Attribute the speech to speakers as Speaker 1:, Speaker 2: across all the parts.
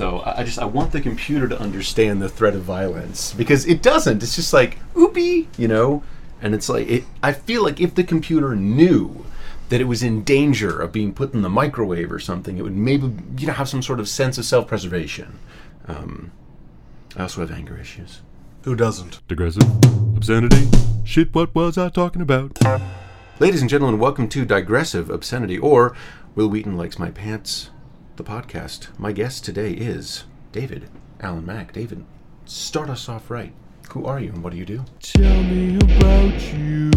Speaker 1: So I I just I want the computer to understand the threat of violence because it doesn't. It's just like oopie, you know, and it's like it. I feel like if the computer knew that it was in danger of being put in the microwave or something, it would maybe you know have some sort of sense of self-preservation. Um, I also have anger issues.
Speaker 2: Who doesn't?
Speaker 3: Digressive. Obscenity. Shit, what was I talking about?
Speaker 1: Ladies and gentlemen, welcome to Digressive Obscenity, or Will Wheaton Likes My Pants, the podcast. My guest today is David Alan Mack. David, start us off right. Who are you and what do you do?
Speaker 3: Tell me about you.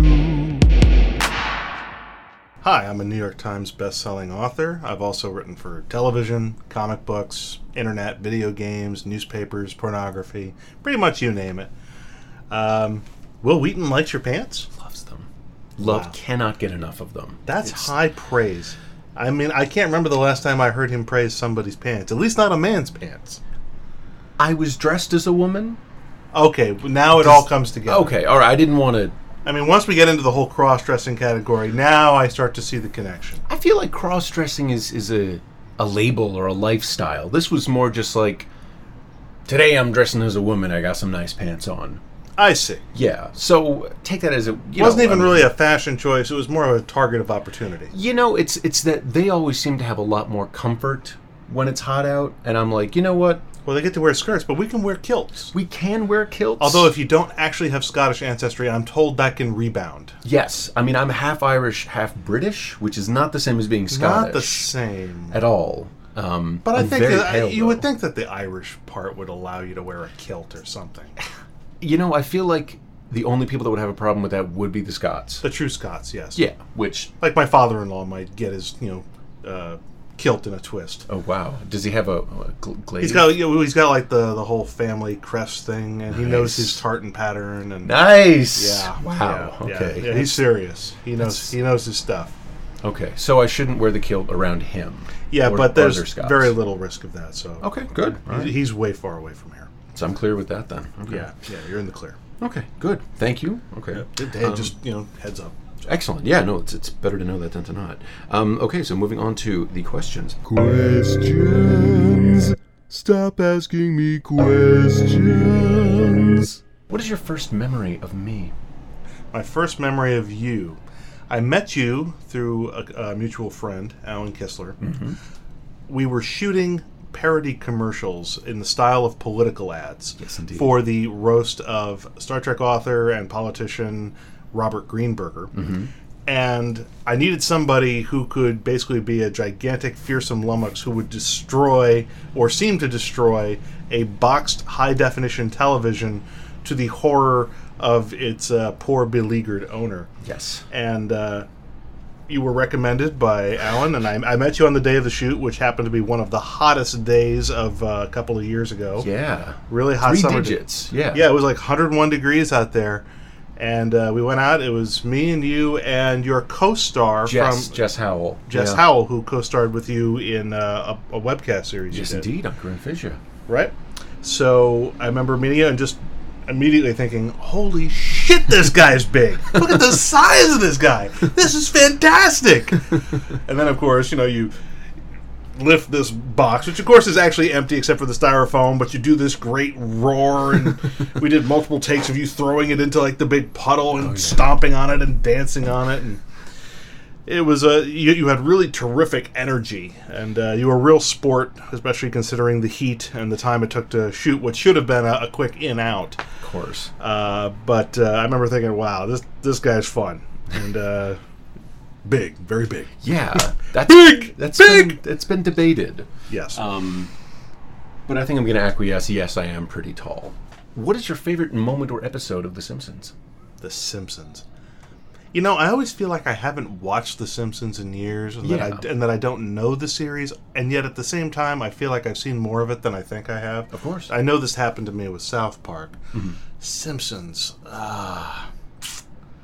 Speaker 2: Hi, I'm a New York Times best-selling author. I've also written for television, comic books, internet, video games, newspapers, pornography, pretty much you name it. Um, Will Wheaton likes your pants?
Speaker 1: Loves them. Love
Speaker 2: Wow.
Speaker 1: cannot get enough of them.
Speaker 2: That's
Speaker 1: It's-
Speaker 2: high praise. I mean, I can't remember the last time I heard him praise somebody's pants. At least not a man's pants.
Speaker 1: I was dressed as a woman.
Speaker 2: Okay, now it all comes together.
Speaker 1: Okay, all right. I didn't want to.
Speaker 2: I mean, once we get into the whole cross-dressing category, now I start to see the connection.
Speaker 1: I feel like cross dressing is is a a label or a lifestyle. This was more just like today I'm dressing as a woman. I got some nice pants on.
Speaker 2: I see.
Speaker 1: Yeah. So take that as a.
Speaker 2: It
Speaker 1: You
Speaker 2: wasn't
Speaker 1: know,
Speaker 2: even
Speaker 1: I mean-
Speaker 2: really a fashion choice. It was more of a target of opportunity.
Speaker 1: You know, it's it's that they always seem to have a lot more comfort when it's hot out, and I'm like, you know what?
Speaker 2: Well, they get to wear skirts, but we can wear kilts.
Speaker 1: We can wear kilts.
Speaker 2: Although, if you don't actually have Scottish ancestry, I'm told that can rebound.
Speaker 1: yes, I mean I'm half Irish, half British, which is not the same as being Scottish
Speaker 2: Not the same.
Speaker 1: at all. Um,
Speaker 2: But I
Speaker 1: I'm
Speaker 2: think that,
Speaker 1: pale,
Speaker 2: you would think that the Irish part would allow you to wear a kilt or something.
Speaker 1: You know, I feel like the only people that would have a problem with that would be the Scots.
Speaker 2: The true Scots, yes.
Speaker 1: yeah, which
Speaker 2: Like my father-in-law might get his, you know, uh, kilt in a twist.
Speaker 1: oh wow, does he have a, a gl- glaive?
Speaker 2: He's got, you know, he's got like the the whole family crest thing, and he knows his tartan pattern, and
Speaker 1: nice.
Speaker 2: yeah,
Speaker 1: Wow.
Speaker 2: yeah, yeah.
Speaker 1: okay.
Speaker 2: yeah, he's serious. He knows he knows his stuff.
Speaker 1: okay. So I shouldn't wear the kilt around him.
Speaker 2: Yeah,
Speaker 1: Or-
Speaker 2: but there's very little risk of that. So
Speaker 1: Okay. Good. All right.
Speaker 2: He- he's way far away from here.
Speaker 1: So I'm clear with that then. Okay.
Speaker 2: Yeah, yeah, you're in the clear.
Speaker 1: Okay. Good. Thank you. Okay.
Speaker 2: Hey,
Speaker 1: Um,
Speaker 2: just you know, heads up.
Speaker 1: Excellent. Yeah, no, it's, it's better to know that than to not. Um, okay, so moving on to the questions.
Speaker 3: Questions. Stop asking me questions.
Speaker 1: What is your first memory of me?
Speaker 2: My first memory of you, I met you through a, a mutual friend, Alan Kistler.
Speaker 1: Mm-hmm.
Speaker 2: We were shooting parody commercials in the style of political ads
Speaker 1: Yes, indeed.
Speaker 2: for the roast of Star Trek author and politician Robert Greenberger.
Speaker 1: Mm-hmm.
Speaker 2: And I needed somebody who could basically be a gigantic, fearsome lummox who would destroy, or seem to destroy, a boxed high definition television to the horror of its uh, poor, beleaguered owner.
Speaker 1: Yes.
Speaker 2: And uh, you were recommended by Alan, and I, I met you on the day of the shoot, which happened to be one of the hottest days of uh, a couple of years ago.
Speaker 1: Yeah.
Speaker 2: Really hot
Speaker 1: Three
Speaker 2: summer. day.
Speaker 1: digits. Yeah.
Speaker 2: Yeah, it was like 101 degrees out there. And uh, we went out. It was me and you and your co-star
Speaker 1: Jess,
Speaker 2: from
Speaker 1: Jess Howell.
Speaker 2: Jess
Speaker 1: Yeah.
Speaker 2: Howell, who co-starred with you in uh, a, a webcast series.
Speaker 1: Yes,
Speaker 2: you did,
Speaker 1: indeed, on Corinne Fisher.
Speaker 2: Right. So I remember meeting you and just immediately thinking, "Holy shit, this guy's big! Look at the size of this guy. This is fantastic!" and then, of course, you know you lift this box, which of course is actually empty except for the styrofoam, but you do this great roar, and we did multiple takes of you throwing it into like the big puddle and oh, stomping on it and dancing on it, and it was a you, you had really terrific energy, and uh, you were a real sport, especially considering the heat and the time it took to shoot what should have been a, a quick in out.
Speaker 1: Of course.
Speaker 2: Uh, but uh, I remember thinking, wow, this this guy's fun and uh, big, very big.
Speaker 1: Yeah. That's
Speaker 2: Big!
Speaker 1: That's
Speaker 2: Big!
Speaker 1: Been, it's been debated.
Speaker 2: Yes.
Speaker 1: Um, but I think I'm going to acquiesce. Yes, I am pretty tall. What is your favorite moment or episode of The Simpsons?
Speaker 2: The Simpsons. You know, I always feel like I haven't watched The Simpsons in years, and that I and that I don't know the series. And yet, at the same time, I feel like I've seen more of it than I think I have.
Speaker 1: Of course.
Speaker 2: I know this happened to me with South Park. Simpsons. Ah.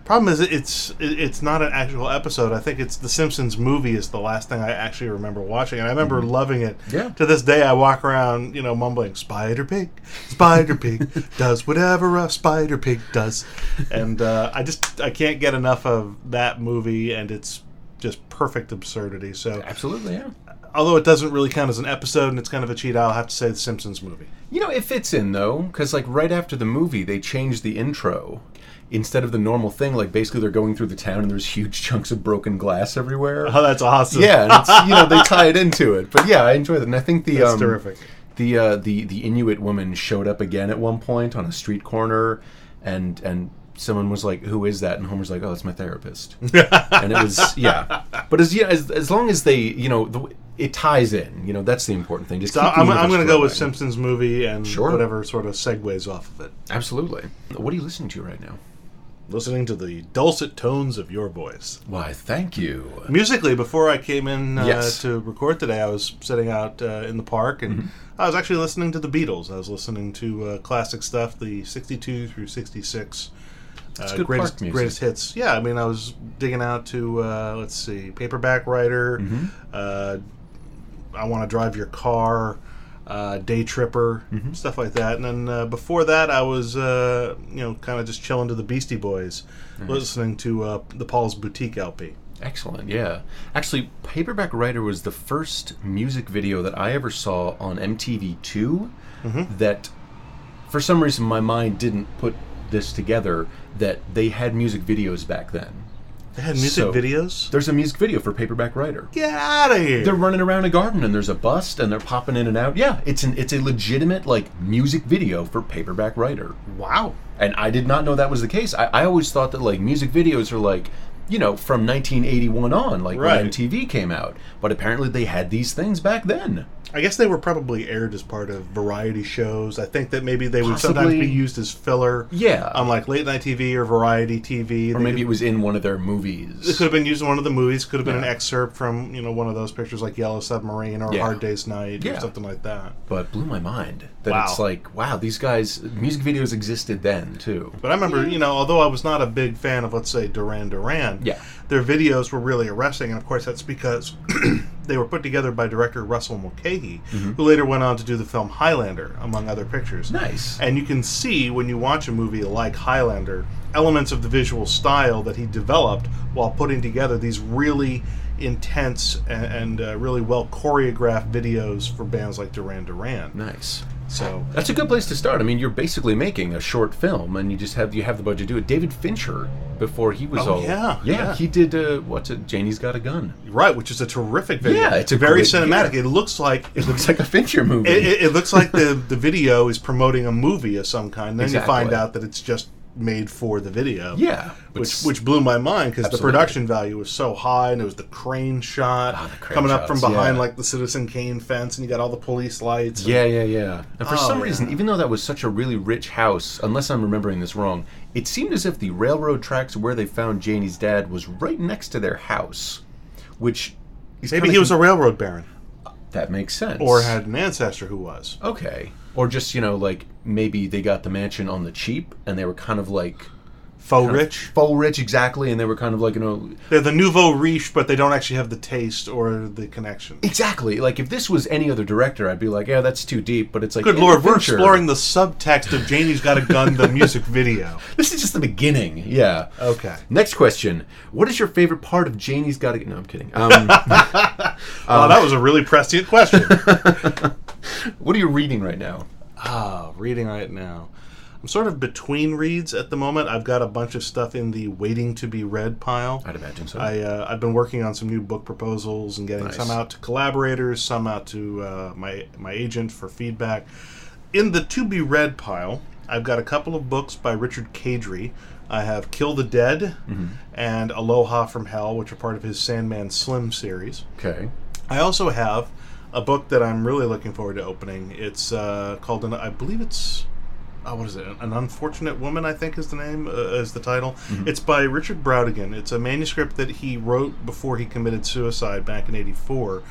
Speaker 2: Problem is, it's it's not an actual episode. I think it's the Simpsons movie is the last thing I actually remember watching, and I remember loving it.
Speaker 1: Yeah.
Speaker 2: To this day, I walk around, you know, mumbling "Spider Pig, Spider Pig does whatever a Spider Pig does," and uh, I just I can't get enough of that movie and its just perfect absurdity. So
Speaker 1: Absolutely, yeah.
Speaker 2: although it doesn't really count as an episode and it's kind of a cheat, I'll have to say the Simpsons movie.
Speaker 1: You know, it fits in though, because like right after the movie, they changed the intro. Instead of the normal thing, like basically they're going through the town and there's huge chunks of broken glass everywhere.
Speaker 2: Oh, that's awesome.
Speaker 1: yeah, and it's, you know they tie it into it. But yeah, I enjoy that, and I think the
Speaker 2: That's
Speaker 1: um,
Speaker 2: terrific.
Speaker 1: The uh, the the Inuit woman showed up again at one point on a street corner, and and someone was like, "Who is that?" And Homer's like, "Oh, it's my therapist." and it was yeah, but as yeah as, as long as they you know the, it ties in, you know that's the important thing. Just
Speaker 2: So I'm, I'm going to go with. Simpsons movie and
Speaker 1: Sure.
Speaker 2: whatever sort of segues off of it.
Speaker 1: Absolutely. What are you listening to right now?
Speaker 2: Listening to the dulcet tones of your voice.
Speaker 1: Why, thank you.
Speaker 2: Musically, before I came in uh,
Speaker 1: Yes.
Speaker 2: to record today, I was sitting out uh, in the park and
Speaker 1: Mm-hmm.
Speaker 2: I was actually listening to the Beatles. I was listening to uh, classic stuff, the 62 through 66. Uh, greatest, greatest hits. Yeah, I mean, I was digging out to, uh, let's see, Paperback Writer,
Speaker 1: Mm-hmm.
Speaker 2: uh, I Want to Drive Your Car, uh, Day Tripper,
Speaker 1: Mm-hmm.
Speaker 2: stuff like that. And then uh, before that, I was, uh, you know, kind of just chilling to the Beastie Boys, listening to uh, the Paul's Boutique LP.
Speaker 1: Excellent, yeah. Actually, Paperback Writer was the first music video that I ever saw on MTV2 that, for some reason, my mind didn't put this together that they had music videos back then.
Speaker 2: They had music
Speaker 1: So-
Speaker 2: videos?
Speaker 1: There's a music video for Paperback Writer.
Speaker 2: Get out of here!
Speaker 1: They're running around a garden and there's a bust and they're popping in and out. Yeah, it's an it's a legitimate like music video for Paperback Writer.
Speaker 2: wow.
Speaker 1: And I did not know that was the case. I, I always thought that like music videos are like, you know, from 1981 on, like
Speaker 2: Right.
Speaker 1: when MTV came out. But apparently they had these things back then.
Speaker 2: I guess they were probably aired as part of variety shows. I think that maybe they would sometimes be used as filler.
Speaker 1: Yeah.
Speaker 2: On like late night TV or variety TV.
Speaker 1: or maybe it was in one of their movies.
Speaker 2: It could have been used in one of the movies. Could have been an
Speaker 1: Yeah.
Speaker 2: excerpt from you know one of those pictures like Yellow Submarine or
Speaker 1: Yeah.
Speaker 2: Hard Day's Night
Speaker 1: Yeah.
Speaker 2: or something like that.
Speaker 1: But blew my mind that
Speaker 2: Wow.
Speaker 1: it's like, wow, these guys music videos existed then too.
Speaker 2: But I remember, you know, although I was not a big fan of, let's say, Duran Duran,
Speaker 1: Yeah.
Speaker 2: their videos were really arresting. And of course, that's because they were put together by director Russell Mulcahy,
Speaker 1: Mm-hmm.
Speaker 2: who later went on to do the film Highlander, among other pictures.
Speaker 1: Nice.
Speaker 2: And you can see when you watch a movie like Highlander, elements of the visual style that he developed while putting together these really intense and, and uh, really well choreographed videos for bands like Duran Duran.
Speaker 1: Nice.
Speaker 2: So
Speaker 1: That's a good place to start. I mean, you're basically making a short film, and you just have you have the budget to do it. David Fincher, before he was
Speaker 2: Oh,
Speaker 1: all
Speaker 2: yeah,
Speaker 1: yeah,
Speaker 2: yeah.
Speaker 1: he did uh, what's it? Janie's got a gun.
Speaker 2: right, which is a terrific video.
Speaker 1: Yeah, it's a
Speaker 2: very
Speaker 1: great-
Speaker 2: cinematic.
Speaker 1: yeah.
Speaker 2: It looks like
Speaker 1: It looks like a Fincher movie.
Speaker 2: It, it, it looks like the the video is promoting a movie of some kind. Then you find out that it's just made for the video.
Speaker 1: yeah,
Speaker 2: Which, which blew my mind because the production value was so high, and it was the crane shot
Speaker 1: Ah, the crane
Speaker 2: coming up from behind
Speaker 1: yeah.
Speaker 2: like the Citizen Kane fence, and you got all the police lights.
Speaker 1: yeah, yeah, yeah. And for
Speaker 2: Oh,
Speaker 1: some
Speaker 2: yeah.
Speaker 1: reason, even though that was such a really rich house, unless I'm remembering this wrong, it seemed as if the railroad tracks where they found Janie's dad was right next to their house, which
Speaker 2: maybe he was a railroad baron,
Speaker 1: that makes sense,
Speaker 2: or had an ancestor who was.
Speaker 1: okay, or just you know like maybe they got the mansion on the cheap and they were kind of like
Speaker 2: Faux
Speaker 1: kind of
Speaker 2: rich.
Speaker 1: faux rich exactly, and they were kind of like you know
Speaker 2: They're the nouveau riche, but they don't actually have the taste or the connection.
Speaker 1: exactly like if this was any other director, I'd be like, yeah, that's too deep. But it's like,
Speaker 2: Good lord, we're
Speaker 1: Fincher-
Speaker 2: exploring the subtext of Janie's Got a Gun, the music video.
Speaker 1: This is just the beginning. Yeah.
Speaker 2: Okay.
Speaker 1: Next question: What is your favorite part of Janie's Got to? No, I'm kidding. Um,
Speaker 2: oh, that was a really prescient question.
Speaker 1: what are you reading right now?
Speaker 2: Ah, reading right now. I'm sort of between reads at the moment. I've got a bunch of stuff in the waiting to be read pile.
Speaker 1: I'd imagine so.
Speaker 2: I, uh, I've been working on some new book proposals and getting
Speaker 1: Nice.
Speaker 2: some out to collaborators, some out to uh, my my agent for feedback. In the to be read pile, I've got a couple of books by Richard Kadrey. I have Kill the Dead and Aloha from Hell, which are part of his Sandman Slim series.
Speaker 1: okay.
Speaker 2: I also have a book that I'm really looking forward to opening. It's uh, called, an, I believe it's, oh, what is it? An Unfortunate Woman, I think is the name, uh, is the title. It's by Richard Brautigan. It's a manuscript that he wrote before he committed suicide back in '84.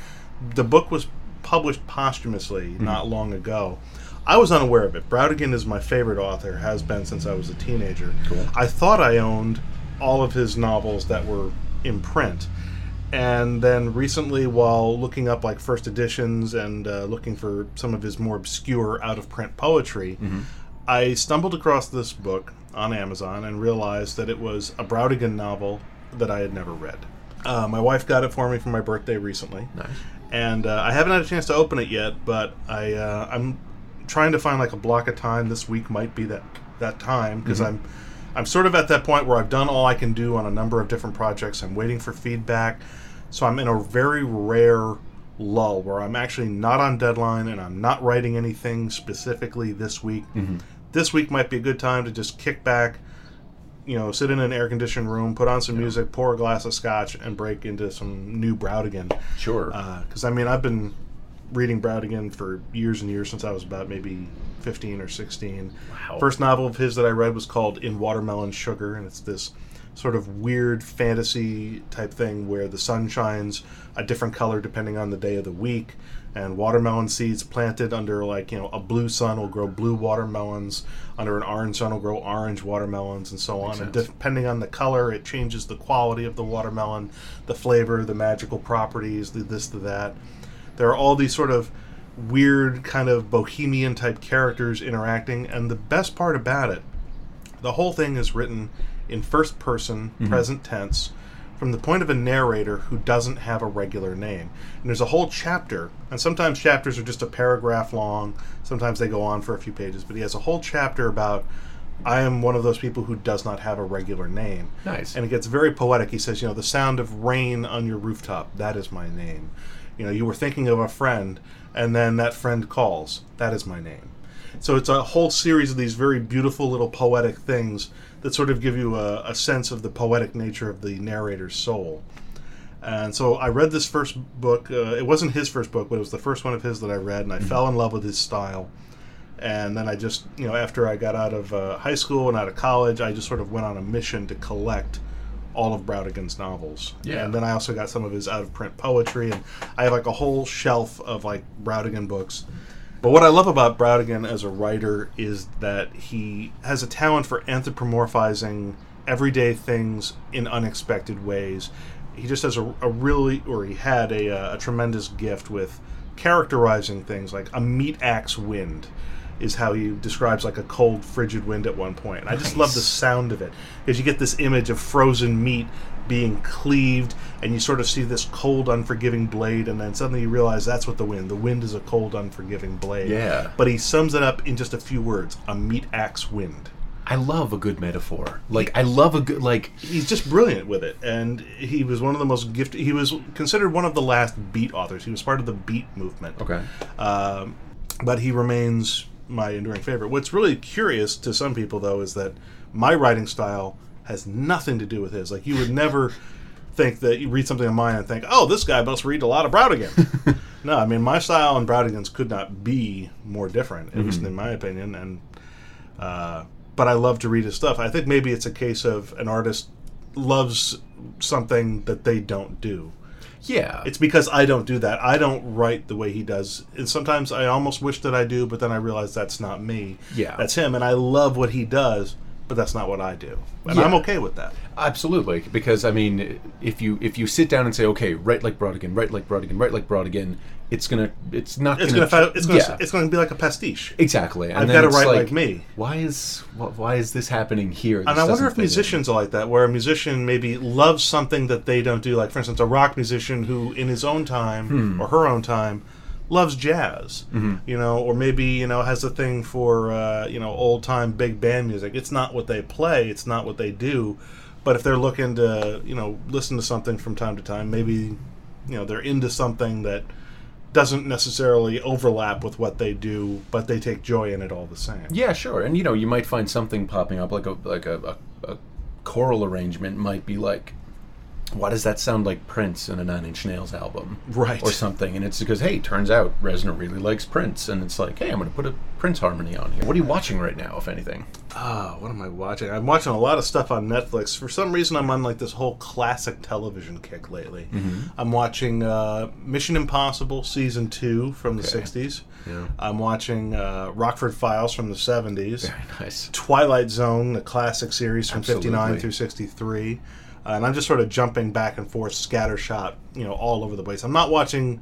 Speaker 2: The book was published posthumously not long ago. I was unaware of it. Brautigan is my favorite author, has been since I was a teenager.
Speaker 1: Cool.
Speaker 2: I thought I owned all of his novels that were in print. And then recently, while looking up like first editions and uh, looking for some of his more obscure out of print poetry, I stumbled across this book on Amazon and realized that it was a Brautigan novel that I had never read. Uh, my wife got it for me for my birthday recently
Speaker 1: Nice.
Speaker 2: and uh, I haven't had a chance to open it yet. But I uh, I'm trying to find like a block of time. This week might be that that time because I'm I'm sort of at that point where I've done all I can do on a number of different projects. I'm waiting for feedback, so I'm in a very rare lull where I'm actually not on deadline and I'm not writing anything specifically this week. Mm-hmm. This week might be a good time to just kick back, you know, sit in an air conditioned room, put on some music, pour a glass of scotch, and break into some new Brautigan.
Speaker 1: Sure.
Speaker 2: Uh, because I mean, I've been reading Brautigan for years and years since I was about maybe 15 or 16.
Speaker 1: Wow.
Speaker 2: First novel of his that I read was called In Watermelon Sugar, and it's this sort of weird fantasy type thing where the sun shines a different color depending on the day of the week. And watermelon seeds planted under, like, you know, a blue sun will grow blue watermelons. Under an orange sun will grow orange watermelons, and so on. And depending on the color, it changes the quality of the watermelon, the flavor, the magical properties, the this, the that. There are all these sort of weird, kind of bohemian type characters interacting, and the best part about it, the whole thing is written in first person, mm-hmm. present tense, from the point of a narrator who doesn't have a regular name. And there's a whole chapter, and sometimes chapters are just a paragraph long, sometimes they go on for a few pages, but he has a whole chapter about I am one of those people who does not have a regular name.
Speaker 1: Nice.
Speaker 2: And it gets very poetic. He says, you know, the sound of rain on your rooftop, that is my name. You know, you were thinking of a friend, and then that friend calls, that is my name. So it's a whole series of these very beautiful little poetic things that sort of give you a, a sense of the poetic nature of the narrator's soul. And so I read this first book. Uh, it wasn't his first book, but it was the first one of his that I read, and I fell in love with his style. And then I just, you know, after I got out of uh, high school and out of college, I just sort of went on a mission to collect all of Brautigan's novels.
Speaker 1: Yeah.
Speaker 2: And then I also got some of his out of print poetry, and I have like a whole shelf of like Brautigan books. But what I love about Brautigan as a writer is that he has a talent for anthropomorphizing everyday things in unexpected ways. He just has a, a really, or he had a, uh, a tremendous gift with characterizing things like a meat axe wind is how he describes like a cold frigid wind at one point. And I just love the sound of it because you get this image of frozen meat being cleaved and you sort of see this cold unforgiving blade and then suddenly you realize that's what the wind the wind is a cold unforgiving blade
Speaker 1: Yeah.
Speaker 2: but he sums it up in just a few words a meat axe wind
Speaker 1: I love a good metaphor. Like I love a good like
Speaker 2: he's just brilliant with it and he was one of the most gifted he was considered one of the last beat authors he was part of the beat movement
Speaker 1: okay.
Speaker 2: um, but he remains my enduring favorite. What's really curious to some people, though, is that my writing style has nothing to do with his. Like, you would never think that you read something of mine and think, oh, this guy must read a lot of Brautigan. no, I mean, my style and Brautigan's could not be more different, at least in my opinion. And uh, But I love to read his stuff. I think maybe it's a case of an artist loves something that they don't do.
Speaker 1: Yeah.
Speaker 2: It's because I don't do that. I don't write the way he does. And sometimes I almost wish that I do, but then I realize that's not me.
Speaker 1: Yeah.
Speaker 2: That's him. And I love what he does, but that's not what I do. And
Speaker 1: Yeah.
Speaker 2: I'm okay with that.
Speaker 1: Absolutely, because I mean, if you if you sit down and say, okay, write like Brautigan, write like Brautigan, write like Brautigan, it's gonna, it's not
Speaker 2: It's
Speaker 1: gonna,
Speaker 2: gonna, it's gonna,
Speaker 1: yeah,
Speaker 2: it's gonna be like a pastiche.
Speaker 1: exactly. And
Speaker 2: I've
Speaker 1: then
Speaker 2: got to write like, me.
Speaker 1: Why is wh- why is this happening here?
Speaker 2: And I wonder if
Speaker 1: fit in.
Speaker 2: musicians are like that, where a musician maybe loves something that they don't do. Like, for instance, a rock musician who, in his own time
Speaker 1: Hmm.
Speaker 2: or her own time, loves jazz.
Speaker 1: Mm-hmm.
Speaker 2: You know, or maybe you know has a thing for uh, you know old time big band music. It's not what they play. It's not what they do. But if they're looking to you know listen to something from time to time, maybe you know they're into something that doesn't necessarily overlap with what they do, but they take joy in it all the same.
Speaker 1: Yeah, sure. And you know, you might find something popping up like a like a, a, a choral arrangement might be like why does that sound like Prince in a Nine Inch Nails album?
Speaker 2: Right.
Speaker 1: Or something. And it's because, hey, turns out Reznor really likes Prince. And it's like, hey, I'm going to put a Prince harmony on here. What are you watching right now, if anything?
Speaker 2: Ah, what am I watching? I'm watching a lot of stuff on Netflix. For some reason, I'm on like this whole classic television kick lately. I'm watching uh, Mission Impossible season two from the
Speaker 1: Okay.
Speaker 2: '60s.
Speaker 1: Yeah.
Speaker 2: I'm watching uh, Rockford Files from the '70s.
Speaker 1: Very nice.
Speaker 2: Twilight Zone, the classic series from '59 through '63. Uh, and I'm just sort of jumping back and forth, scattershot, you know, all over the place. I'm not watching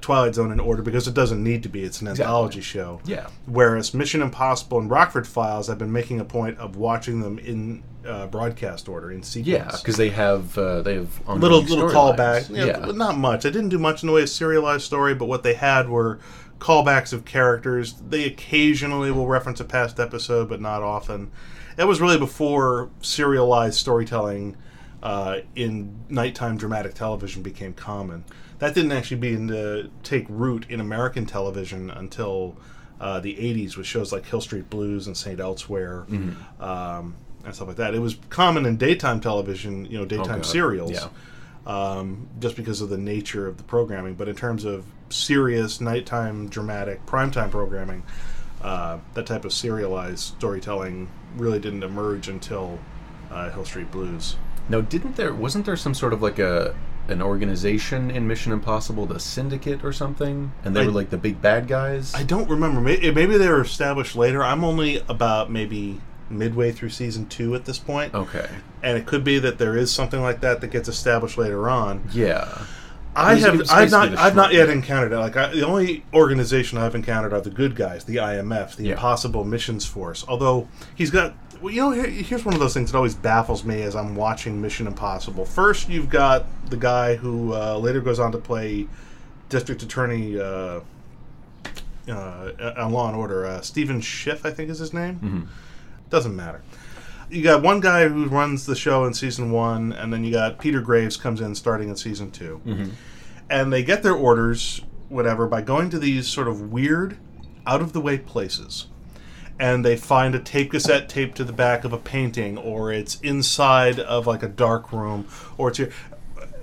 Speaker 2: Twilight Zone in order because it doesn't need to be. It's an anthology show.
Speaker 1: Yeah.
Speaker 2: Whereas Mission Impossible and Rockford Files, I've been making a point of watching them in uh, broadcast order in sequence.
Speaker 1: Yeah, because they have uh, they have
Speaker 2: little little
Speaker 1: storylines.
Speaker 2: callback. Yeah,
Speaker 1: Yeah,
Speaker 2: but not much. I didn't do much in the way of serialized story, but what they had were callbacks of characters. They occasionally will reference a past episode, but not often. That was really before serialized storytelling uh, in nighttime dramatic television became common. That didn't actually begin to take root in American television until uh, the 80s with shows like Hill Street Blues and St. Elsewhere um, and stuff like that. It was common in daytime television, you know, daytime
Speaker 1: God.
Speaker 2: serials
Speaker 1: Yeah.
Speaker 2: um, just because of the nature of the programming. But in terms of serious nighttime dramatic primetime programming, uh, that type of serialized storytelling really didn't emerge until uh, Hill Street Blues.
Speaker 1: Now, didn't there wasn't there some sort of like a an organization in Mission Impossible, the Syndicate or something, and they
Speaker 2: I-
Speaker 1: were like the big bad guys?
Speaker 2: I don't remember. May- Maybe they were established later. I'm only about maybe midway through season two at this point,
Speaker 1: okay,
Speaker 2: and it could be that there is something like that that gets established later on.
Speaker 1: yeah,
Speaker 2: I have I've not I've not yet encountered it. Like I, the only organization I've encountered are the good guys, the IMF, the
Speaker 1: Yeah.
Speaker 2: Impossible Missions Force. Although he's got well, you know here, here's one of those things that always baffles me as I'm watching Mission Impossible. First, you've got the guy who uh, later goes on to play District Attorney uh, uh, on Law and Order. Uh, Stephen Schiff, I think is his name.
Speaker 1: Mm-hmm.
Speaker 2: Doesn't matter. You got one guy who runs the show in season one, and then you got Peter Graves comes in starting in season 2
Speaker 1: Mm-hmm.
Speaker 2: and they get their orders, whatever, by going to these sort of weird, out of the way places. And they find a tape cassette taped to the back of a painting, or it's inside of like a dark room, or it's here,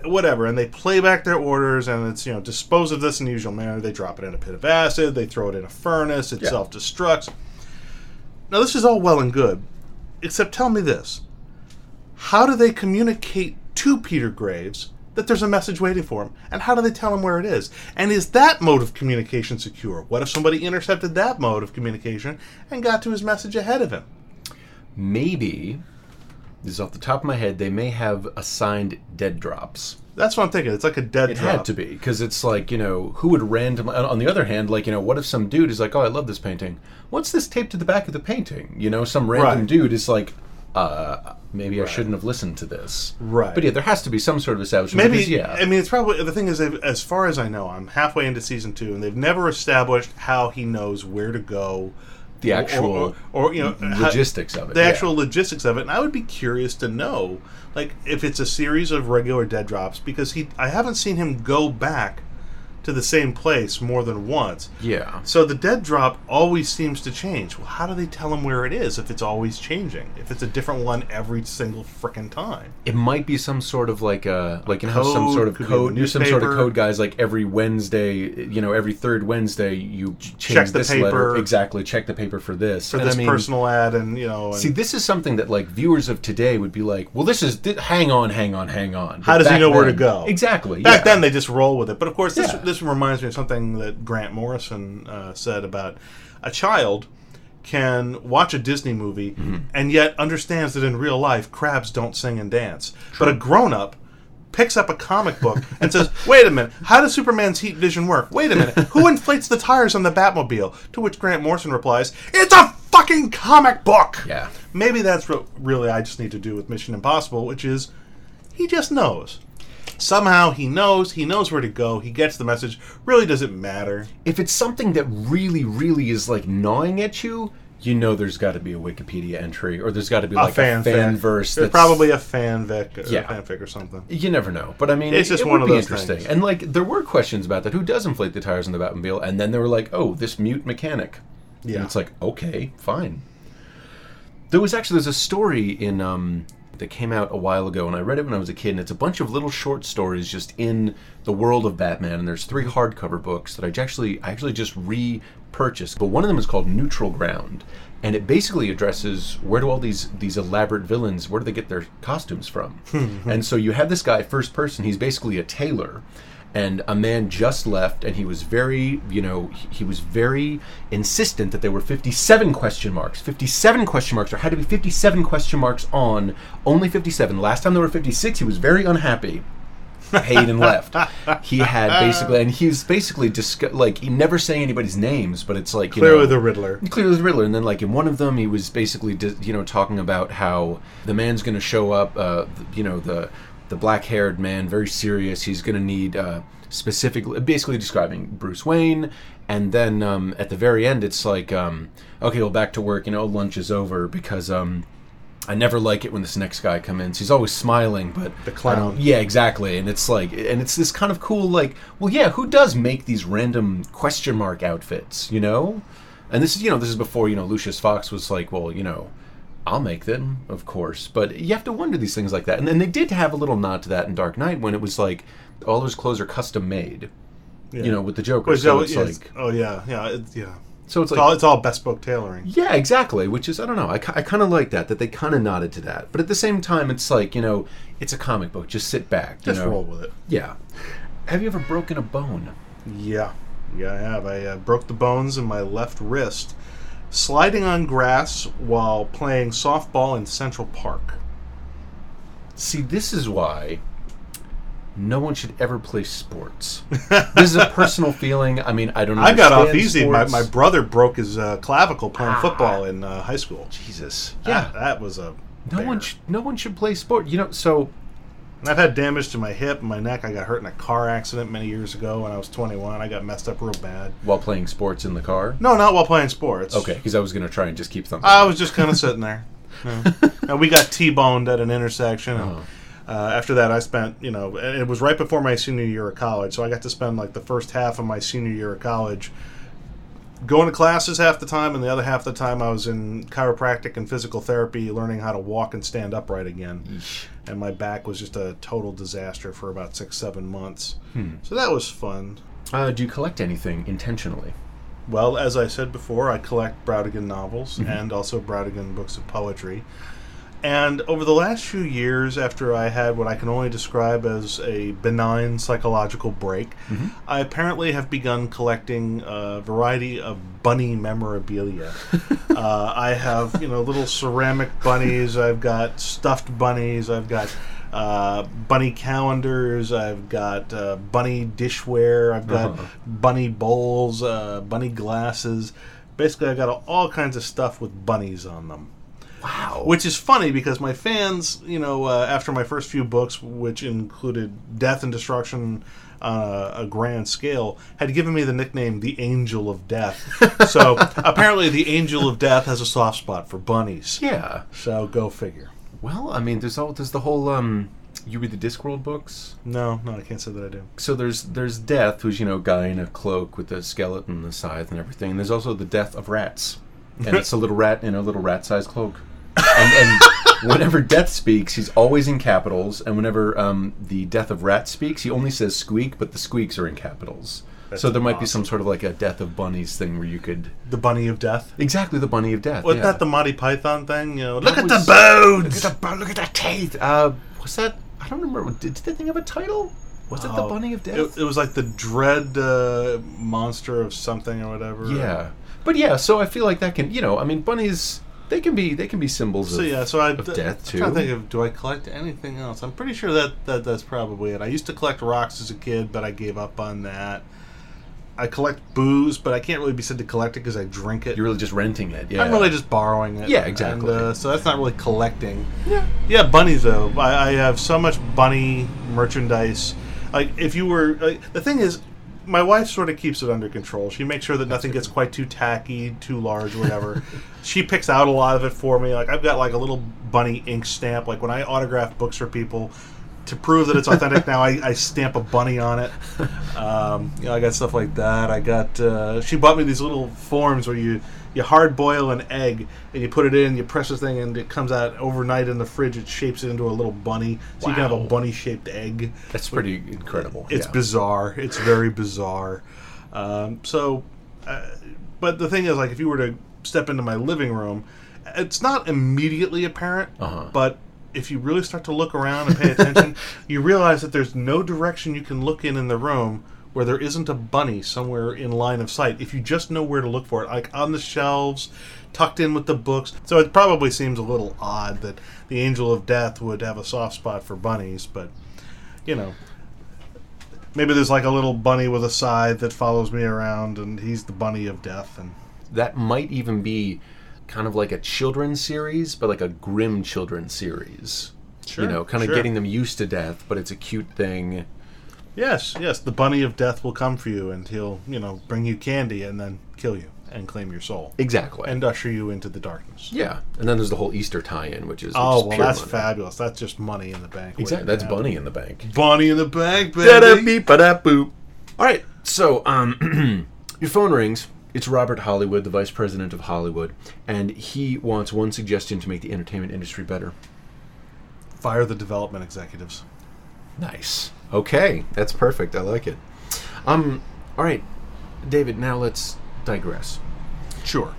Speaker 2: whatever. And they play back their orders, and it's you know dispose of this in the usual manner. They drop it in a pit of acid, they throw it in a furnace, it
Speaker 1: Yeah.
Speaker 2: self destructs. Now this is all well and good, except tell me this: how do they communicate to Peter Graves that there's a message waiting for him? And how do they tell him where it is? And is that mode of communication secure? What if somebody intercepted that mode of communication and got to his message ahead of him?
Speaker 1: maybe this is off the top of my head. They may have assigned dead drops.
Speaker 2: That's what I'm thinking. It's like a dead drop.
Speaker 1: It
Speaker 2: drop.
Speaker 1: had to be because it's like you know who would randomly. On on the other hand, like you know, what if some dude is like, "Oh, I love this painting. What's this taped to the back of the painting?" You know, some random
Speaker 2: Right.
Speaker 1: dude is like, "Uh, maybe I shouldn't have listened to this."
Speaker 2: Right.
Speaker 1: But yeah, there has to be some sort of establishment.
Speaker 2: Maybe,
Speaker 1: because, yeah.
Speaker 2: I mean, it's probably the thing is, as far as I know, I'm halfway into season two, and they've never established how he knows where to go,
Speaker 1: the actual
Speaker 2: or, or, you know, how-
Speaker 1: logistics of it.
Speaker 2: the
Speaker 1: yeah.
Speaker 2: actual logistics of it. And I would be curious to know, like, if it's a series of regular dead drops, because he, I haven't seen him go back to the same place more than once.
Speaker 1: Yeah.
Speaker 2: So the dead drop always seems to change. Well, how do they tell him where it is if it's always changing? If it's a different one every single frickin' time?
Speaker 1: It might be some sort of like a like you know how some sort of
Speaker 2: could be a
Speaker 1: code. Some sort of code guys like every Wednesday. You know, every third Wednesday you change
Speaker 2: Check the
Speaker 1: this letter
Speaker 2: paper.
Speaker 1: exactly. Check the paper for this.
Speaker 2: For
Speaker 1: And
Speaker 2: this
Speaker 1: I mean,
Speaker 2: personal ad, and you know, and
Speaker 1: See, this is something that like viewers of today would be like, "Well, this is thi- hang on, hang on, hang on."
Speaker 2: How does he know where to go?
Speaker 1: Exactly.
Speaker 2: Back
Speaker 1: yeah.
Speaker 2: then, they just roll with it. But of course, this
Speaker 1: Yeah.
Speaker 2: this reminds me of something that Grant Morrison uh, said about a child can watch a Disney movie
Speaker 1: Mm-hmm.
Speaker 2: and yet understands that in real life crabs don't sing and dance. But a grown up picks up a comic book and says, "Wait a minute, how does Superman's heat vision work? Wait a minute, who inflates the tires on the Batmobile?" To which Grant Morrison replies, "It's a fucking comic book."
Speaker 1: Yeah.
Speaker 2: Maybe that's what really I just need to do with Mission Impossible, which is he just knows. Somehow he knows, he knows where to go, he gets the message. Really doesn't matter.
Speaker 1: If it's something that really, really is like gnawing at you, you know, there's got to be a Wikipedia entry, or there's got to be like a fan,
Speaker 2: fanfic.
Speaker 1: verse.
Speaker 2: There's probably a fanfic, or
Speaker 1: Yeah.
Speaker 2: fanfic or something.
Speaker 1: You never know, but I mean,
Speaker 2: It's just
Speaker 1: it
Speaker 2: one of those
Speaker 1: interesting.
Speaker 2: things.
Speaker 1: And like, there were questions about that. Who does inflate the tires on the Batmobile? And then they were like, "Oh, this mute mechanic."
Speaker 2: Yeah.
Speaker 1: And it's like, okay, fine. There was actually there's a story in um that came out a while ago, and I read it when I was a kid, and it's a bunch of little short stories just in the world of Batman. And there's three hardcover books that I actually I actually just repurchased, but one of them is called Neutral Ground, and it basically addresses where do all these these elaborate villains where do they get their costumes from? and so you have this guy first person. He's basically a tailor and a man just left and he was very you know he, was very insistent that there were 57 question marks 57 question marks there had to be 57 question marks on only 57 last time there were 56 he was very unhappy paid and left. He had basically, and he was basically discuss, like he never saying anybody's names, but it's like you
Speaker 2: Clearly
Speaker 1: know,
Speaker 2: the Riddler.
Speaker 1: clearly the Riddler. And then like in one of them, he was basically you know talking about how the man's going to show up. Uh, you know the the black haired man, very serious. He's going to need uh, specifically, basically describing Bruce Wayne. And then um, at the very end, it's like, um, okay, well, back to work. You know, lunch is over because. Um, I never like it when this next guy comes in. He's always smiling, but
Speaker 2: The clown.
Speaker 1: Yeah, exactly. And it's like, and it's this kind of cool, like, well, yeah, who does make these random question mark outfits, you know? And this is, you know, this is before, you know, Lucius Fox was like, well, you know, I'll make them, of course. But you have to wonder these things like that. And then they did have a little nod to that in Dark Knight when it was like all his clothes are custom made,
Speaker 2: Yeah.
Speaker 1: you know, with the Joker.
Speaker 2: Which,
Speaker 1: so
Speaker 2: oh,
Speaker 1: it's
Speaker 2: yeah,
Speaker 1: like,
Speaker 2: oh yeah, yeah, it, yeah.
Speaker 1: so it's
Speaker 2: It's
Speaker 1: like,
Speaker 2: all it's all bespoke tailoring.
Speaker 1: yeah, exactly. Which is I don't know. I, I kind of like that that they kind of nodded to that, but at the same time, it's like you know, it's a comic book. Just sit back. You
Speaker 2: Just
Speaker 1: know?
Speaker 2: roll with it.
Speaker 1: Yeah. Have you ever broken a bone?
Speaker 2: Yeah, yeah, I have. I uh, broke the bones in my left wrist sliding on grass while playing softball in Central Park.
Speaker 1: See, this is why no one should ever play sports. this is a personal feeling. I mean, I don't.
Speaker 2: I got off easy. My, my brother broke his uh, clavicle playing
Speaker 1: Ah.
Speaker 2: football in uh, high school.
Speaker 1: Jesus. Yeah.
Speaker 2: that was a.
Speaker 1: no one. Sh- no one should play sport. You know. So
Speaker 2: And I've had damage to my hip and my neck. I got hurt in a car accident many years ago when I was 21. I got messed up real bad.
Speaker 1: while playing sports in the car.
Speaker 2: No, not while playing sports.
Speaker 1: Okay, because I was going to try and just keep something.
Speaker 2: I was just kind of sitting there. Yeah. and we got T-boned at an intersection. and,
Speaker 1: Oh.
Speaker 2: uh, after that, I spent, you know, it was right before my senior year of college, so I got to spend like the first half of my senior year of college going to classes half the time, and the other half of the time I was in chiropractic and physical therapy, learning how to walk and stand upright again.
Speaker 1: Yeesh.
Speaker 2: And my back was just a total disaster for about six, seven months.
Speaker 1: Hmm.
Speaker 2: So that was fun.
Speaker 1: Uh, do you collect anything intentionally?
Speaker 2: Well, as I said before, I collect Brautigan novels
Speaker 1: Mm-hmm.
Speaker 2: and also Brautigan books of poetry. And over the last few years, after I had what I can only describe as a benign psychological break,
Speaker 1: Mm-hmm.
Speaker 2: I apparently have begun collecting a variety of bunny memorabilia. uh, I have, you know, little ceramic bunnies. I've got stuffed bunnies. I've got uh, bunny calendars. I've got uh, bunny dishware. I've got
Speaker 1: Uh-huh.
Speaker 2: bunny bowls, uh, bunny glasses. Basically, I've got all kinds of stuff with bunnies on them.
Speaker 1: Wow.
Speaker 2: Which is funny because my fans, you know, uh, after my first few books, which included Death and Destruction on a, a grand scale, had given me the nickname the Angel of Death. so apparently, the Angel of Death has a soft spot for bunnies.
Speaker 1: Yeah.
Speaker 2: So go figure.
Speaker 1: Well, I mean, there's all there's the whole um. You read the Discworld books.
Speaker 2: No, no, I can't say that I do.
Speaker 1: So there's there's Death, who's you know guy in a cloak with a skeleton, the scythe, and everything. And there's also the Death of Rats, and it's a little rat in a little rat-sized cloak. And, and whenever Death speaks, he's always in capitals, and whenever um, the Death of Rat speaks, he only says squeak, but the squeaks are in capitals.
Speaker 2: That's
Speaker 1: so there might be some sort of like a Death of Bunnies thing where you could
Speaker 2: The Bunny of Death.
Speaker 1: exactly the Bunny of Death.
Speaker 2: Wasn't
Speaker 1: yeah.
Speaker 2: that the Monty Python thing? You know,
Speaker 1: That
Speaker 2: look at
Speaker 1: was-
Speaker 2: the bones.
Speaker 1: Look at the bu- look at that teeth. Uh, was that? I don't remember. Did, did that thing have a title? Was it the
Speaker 2: Oh,
Speaker 1: Bunny of Death?
Speaker 2: It, it was like the dread uh, monster of something or whatever.
Speaker 1: Yeah, but yeah. So I feel like that can, you know, I mean, bunnies they can be they can be symbols
Speaker 2: So
Speaker 1: of,
Speaker 2: yeah, so I
Speaker 1: of death
Speaker 2: I'm trying
Speaker 1: too.
Speaker 2: to think of do I collect anything else? I'm pretty sure that, that that's probably it. I used to collect rocks as a kid, but I gave up on that. I collect booze, but I can't really be said to collect it because I drink it.
Speaker 1: You're really just renting it. Yeah,
Speaker 2: I'm really just borrowing it.
Speaker 1: Yeah, exactly.
Speaker 2: And, uh, so that's not really collecting.
Speaker 1: yeah.
Speaker 2: Yeah, bunnies though. I, I have so much bunny merchandise. Like if you were, like, the thing is, my wife sort of keeps it under control. She makes sure that nothing gets quite too tacky, too large, whatever. she picks out a lot of it for me. Like I've got like a little bunny ink stamp. Like when I autograph books for people. To prove that it's authentic, now I, I stamp a bunny on it. Um, you know, I got stuff like that. I got. Uh, she bought me these little forms where you you hard boil an egg and you put it in, you press this thing, and it comes out overnight in the fridge. It shapes it into a little bunny, so you can have a bunny shaped egg.
Speaker 1: That's pretty incredible.
Speaker 2: It's
Speaker 1: yeah.
Speaker 2: bizarre. It's very bizarre. Um, so, uh, but the thing is, like, if you were to step into my living room, it's not immediately apparent,
Speaker 1: Uh-huh.
Speaker 2: but if you really start to look around and pay attention, you realize that there's no direction you can look in in the room where there isn't a bunny somewhere in line of sight. If you just know where to look for it, like on the shelves, tucked in with the books. So it probably seems a little odd that the Angel of Death would have a soft spot for bunnies, but you know, maybe there's like a little bunny with a scythe that follows me around, and he's the bunny of death. And
Speaker 1: That might even be kind of like a children's series, but like a grim children's series.
Speaker 2: Sure,
Speaker 1: you know, kind of
Speaker 2: sure.
Speaker 1: getting them used to death, but it's a cute thing.
Speaker 2: Yes, yes, the bunny of death will come for you, and he'll you know bring you candy and then kill you and claim your soul
Speaker 1: Exactly.
Speaker 2: and usher you into the darkness.
Speaker 1: yeah, and then there's the whole Easter tie-in, which is
Speaker 2: Oh
Speaker 1: which is
Speaker 2: well, that's
Speaker 1: money.
Speaker 2: fabulous. That's just money in the bank.
Speaker 1: Exactly, that's. Bunny in the bank.
Speaker 2: Bunny in the bank, baby.
Speaker 1: beep, ba-da boop. All right, so um, your phone rings. It's Robert Hollywood, the vice president of Hollywood, and he wants one suggestion to make the entertainment industry better.
Speaker 2: Fire the development executives.
Speaker 1: Nice. Okay, that's perfect. I like it. Um, all right, David. Now let's digress.
Speaker 2: Sure.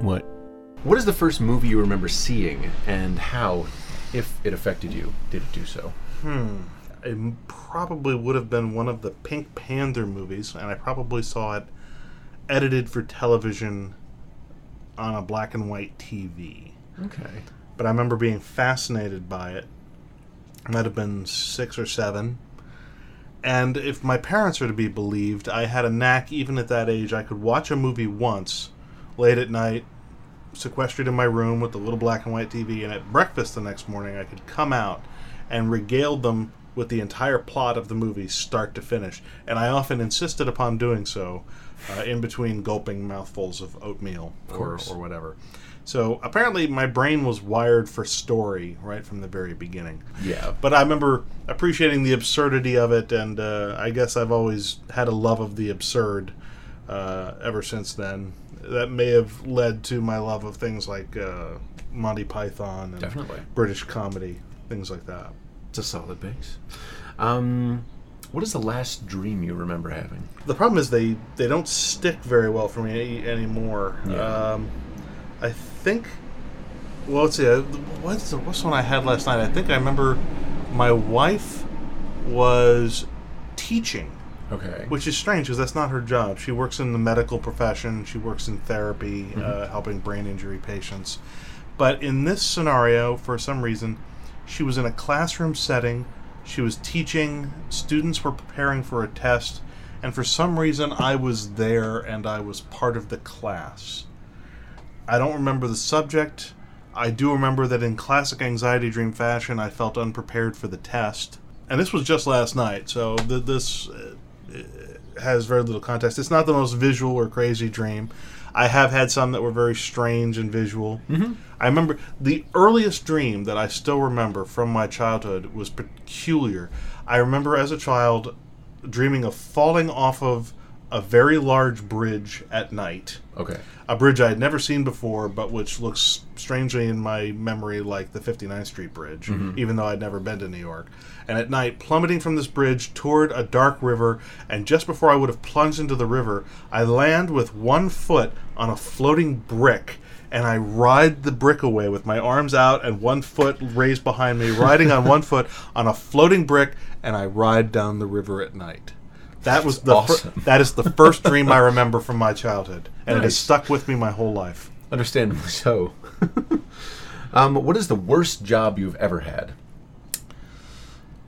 Speaker 1: What? What is the first movie you remember seeing, and how, if it affected you, did it do so?
Speaker 2: Hmm. It probably would have been one of the Pink Panther movies, and I probably saw it edited for television on a black and white TV.
Speaker 1: Okay.
Speaker 2: But I remember being fascinated by it. I might have been six or seven. And if my parents are to be believed, I had a knack, even at that age, I could watch a movie once, late at night, sequestered in my room with the little black and white TV, and at breakfast the next morning, I could come out and regale them with the entire plot of the movie, start to finish. And I often insisted upon doing so uh, in between gulping mouthfuls of oatmeal or, or whatever. So apparently, my brain was wired for story right from the very beginning.
Speaker 1: Yeah.
Speaker 2: But I remember appreciating the absurdity of it, and uh, I guess I've always had a love of the absurd uh, ever since then. That may have led to my love of things like uh, Monty Python and
Speaker 1: Definitely.
Speaker 2: British comedy, things like that.
Speaker 1: It's a solid base. Um, what is the last dream you remember having?
Speaker 2: The problem is they they don't stick very well for me any, anymore.
Speaker 1: Yeah.
Speaker 2: Um, I think. Well, let's see. uh, What's the, what's the one I had last night? I think I remember my wife was teaching,
Speaker 1: Okay.
Speaker 2: which is strange because that's not her job. She works in the medical profession. She works in therapy, uh, helping brain injury patients. But in this scenario, for some reason, she was in a classroom setting. She was teaching. Students were preparing for a test. And for some reason, I was there and I was part of the class. I don't remember the subject. I do remember that in classic anxiety dream fashion, I felt unprepared for the test. And this was just last night, so th- this uh, has very little context. It's not the most visual or crazy dream. I have had some that were very strange and visual. Mm-hmm. I remember the earliest dream that I still remember from my childhood was peculiar. I remember as a child dreaming of falling off of a very large bridge at night
Speaker 1: Okay.
Speaker 2: a bridge I had never seen before, but which looks strangely in my memory like the 59th Street Bridge, mm-hmm. even though I'd never been to New York. And at night, plummeting from this bridge toward a dark river, and just before I would have plunged into the river, I land with one foot on a floating brick. And I ride the brick away with my arms out and one foot raised behind me, riding on one foot on a floating brick, and I ride down the river at night. That was the fir- that is the first dream I remember from my childhood, and it has stuck with me my whole life.
Speaker 1: Understandably so. um, what is the worst job you've ever had?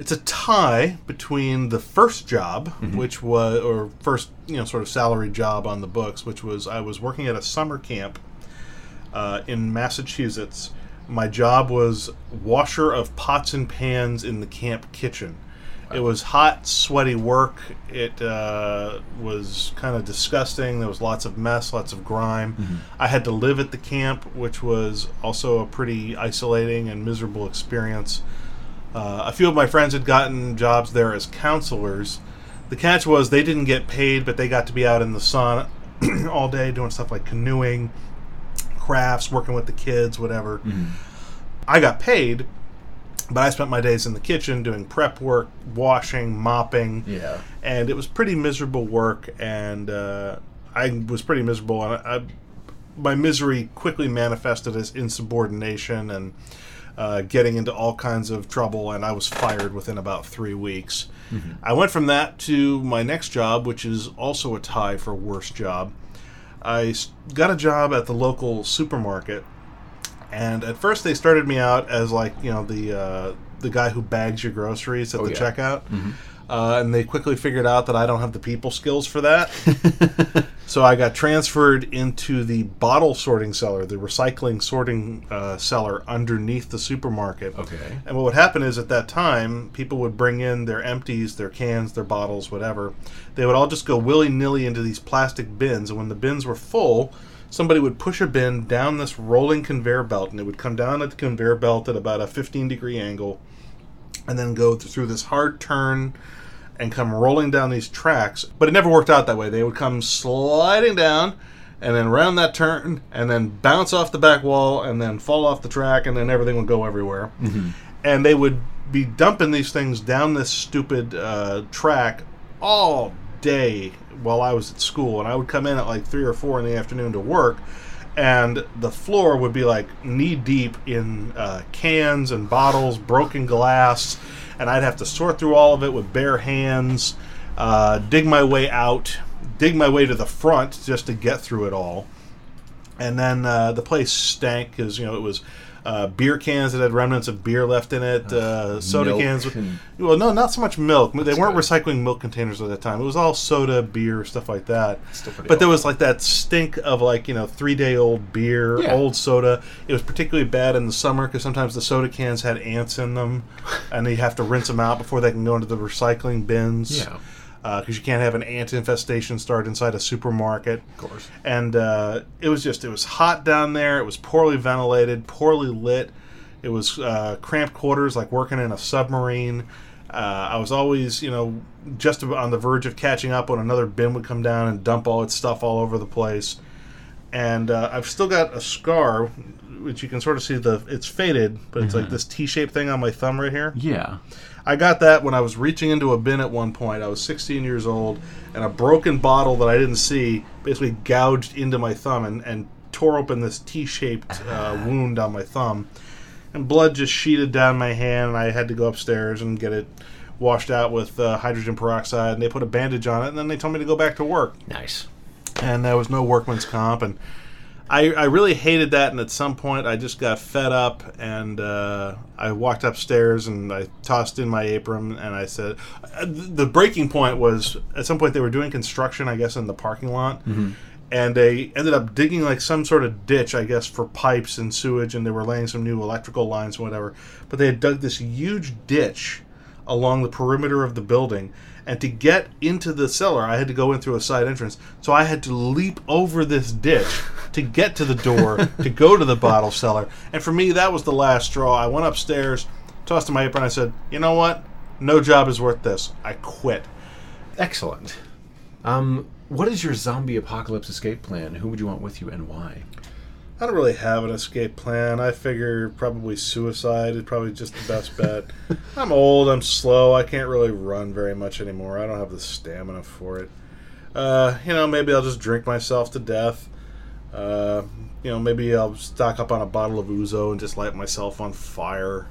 Speaker 2: It's a tie between the first job, which was or first you know sort of salary job on the books, which was I was working at a summer camp uh, in Massachusetts. My job was washer of pots and pans in the camp kitchen. It was hot, sweaty work. It uh, was kind of disgusting. There was lots of mess, lots of grime. I had to live at the camp, which was also a pretty isolating and miserable experience. Uh, a few of my friends had gotten jobs there as counselors. The catch was they didn't get paid, but they got to be out in the sun all day doing stuff like canoeing, crafts, working with the kids, whatever. I got paid, but I spent my days in the kitchen doing prep work, washing, mopping,
Speaker 1: Yeah.
Speaker 2: and it was pretty miserable work. And uh, I was pretty miserable, and I, I, my misery quickly manifested as insubordination and uh, getting into all kinds of trouble. And I was fired within about three weeks. I went from that to my next job, which is also a tie for worst job. I got a job at the local supermarket, and at first they started me out as like you know the uh, the guy who bags your groceries at
Speaker 1: Oh,
Speaker 2: the
Speaker 1: yeah.
Speaker 2: checkout, uh, and they quickly figured out that I don't have the people skills for that. so I got transferred into the bottle sorting cellar, the recycling sorting uh, cellar underneath the supermarket.
Speaker 1: Okay.
Speaker 2: And what would happen is at that time, people would bring in their empties, their cans, their bottles, whatever. They would all just go willy nilly into these plastic bins. And when the bins were full, somebody would push a bin down this rolling conveyor belt, and it would come down at the conveyor belt at about a 15 degree angle, and then go through this hard turn and come rolling down these tracks. But it never worked out that way. They would come sliding down and then round that turn and then bounce off the back wall and then fall off the track and then everything would go everywhere. And they would be dumping these things down this stupid uh, track all day while I was at school. And I would come in at like 3 or 4 in the afternoon to work. And the floor would be like knee deep in uh, cans and bottles, broken glass, and I'd have to sort through all of it with bare hands, uh, dig my way out, dig my way to the front just to get through it all. And then uh, the place stank because you know it was uh, beer cans that had remnants of beer left in it, uh, soda
Speaker 1: milk
Speaker 2: cans. With, well, no, not so much milk. They weren't
Speaker 1: good.
Speaker 2: recycling milk containers at that time. It was all soda, beer, stuff like that. But there was like that stink of like you know three day old beer,
Speaker 1: Yeah.
Speaker 2: old soda. It was particularly bad in the summer because sometimes the soda cans had ants in them, and you have to rinse them out before they can go into the recycling bins.
Speaker 1: Yeah.
Speaker 2: Because you can't have an ant infestation start inside a supermarket.
Speaker 1: Of course.
Speaker 2: And uh, it was just it was hot down there. It was poorly ventilated, poorly lit. It was uh, cramped quarters, like working in a submarine. Uh, I was always, you know, just on the verge of catching up when another bin would come down and dump all its stuff all over the place. And uh, I've still got a scar, which you can sort of see the it's faded, but it's like this T-shaped thing on my thumb right here.
Speaker 1: Yeah.
Speaker 2: I got that when I was reaching into a bin at one point. I was 16 years old, and a broken bottle that I didn't see basically gouged into my thumb and, and tore open this T-shaped uh, wound on my thumb, and blood just sheeted down my hand. And I had to go upstairs and get it washed out with uh, hydrogen peroxide, and they put a bandage on it, and then they told me to go back to work
Speaker 1: Nice.
Speaker 2: and there was no workman's comp and I, I really hated that and at some point i just got fed up and uh, i walked upstairs and i tossed in my apron and i said uh, the breaking point was at some point they were doing construction i guess in the parking lot and they ended up digging like some sort of ditch i guess for pipes and sewage and they were laying some new electrical lines and whatever but they had dug this huge ditch along the perimeter of the building. And to get into the cellar, I had to go in through a side entrance. So I had to leap over this ditch to get to the door to go to the bottle cellar. And for me, that was the last straw. I went upstairs, tossed in my apron. I said, "You know what? No job is worth this. I quit."
Speaker 1: Excellent. Um, what is your zombie apocalypse escape plan? Who would you want with you and why?
Speaker 2: I don't really have an escape plan. I figure probably suicide is probably just the best bet. I'm old. I'm slow. I can't really run very much anymore. I don't have the stamina for it. Uh, you know, maybe I'll just drink myself to death. Uh, you know, maybe I'll stock up on a bottle of ouzo and just light myself on fire.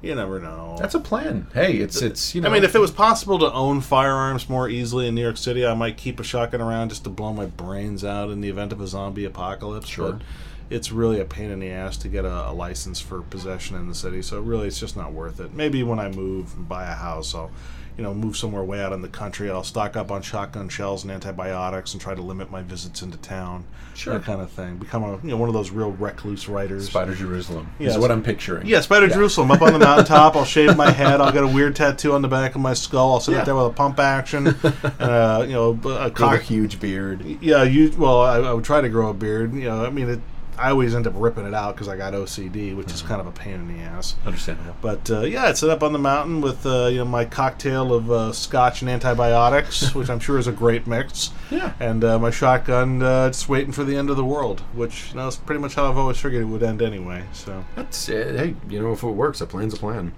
Speaker 2: You never know.
Speaker 1: That's a plan. Hey, it's it's you know.
Speaker 2: I mean, if it was possible to own firearms more easily in New York City, I might keep a shotgun around just to blow my brains out in the event of a zombie apocalypse.
Speaker 1: Sure.
Speaker 2: But it's really a pain in the ass to get a, a license for possession in the city, so really, it's just not worth it. Maybe when I move and buy a house, I'll, you know, move somewhere way out in the country. I'll stock up on shotgun shells and antibiotics and try to limit my visits into town.
Speaker 1: Sure.
Speaker 2: That kind of thing. Become a you know one of those real recluse writers.
Speaker 1: Spider Jerusalem
Speaker 2: Yes.
Speaker 1: is what I'm picturing.
Speaker 2: Yeah, Spider Jerusalem up on the mountaintop. I'll shave my head. I'll get a weird tattoo on the back of my skull. I'll sit
Speaker 1: Yeah.
Speaker 2: up there with a pump action, uh, you know, a
Speaker 1: With a huge beard.
Speaker 2: Yeah, you. Well, I, I would try to grow a beard. You know, I mean, it, I always end up ripping it out because I got OCD, which is kind of a pain in the ass.
Speaker 1: Understandable.
Speaker 2: But uh, yeah, I'd sit up on the mountain with uh, you know my cocktail of uh, scotch and antibiotics, which I'm sure is a great mix.
Speaker 1: Yeah.
Speaker 2: And uh, my shotgun, uh, just waiting for the end of the world, which you know is pretty much how I've always figured it would end anyway. So.
Speaker 1: That's uh, hey, you know, if it works, a plan's a plan.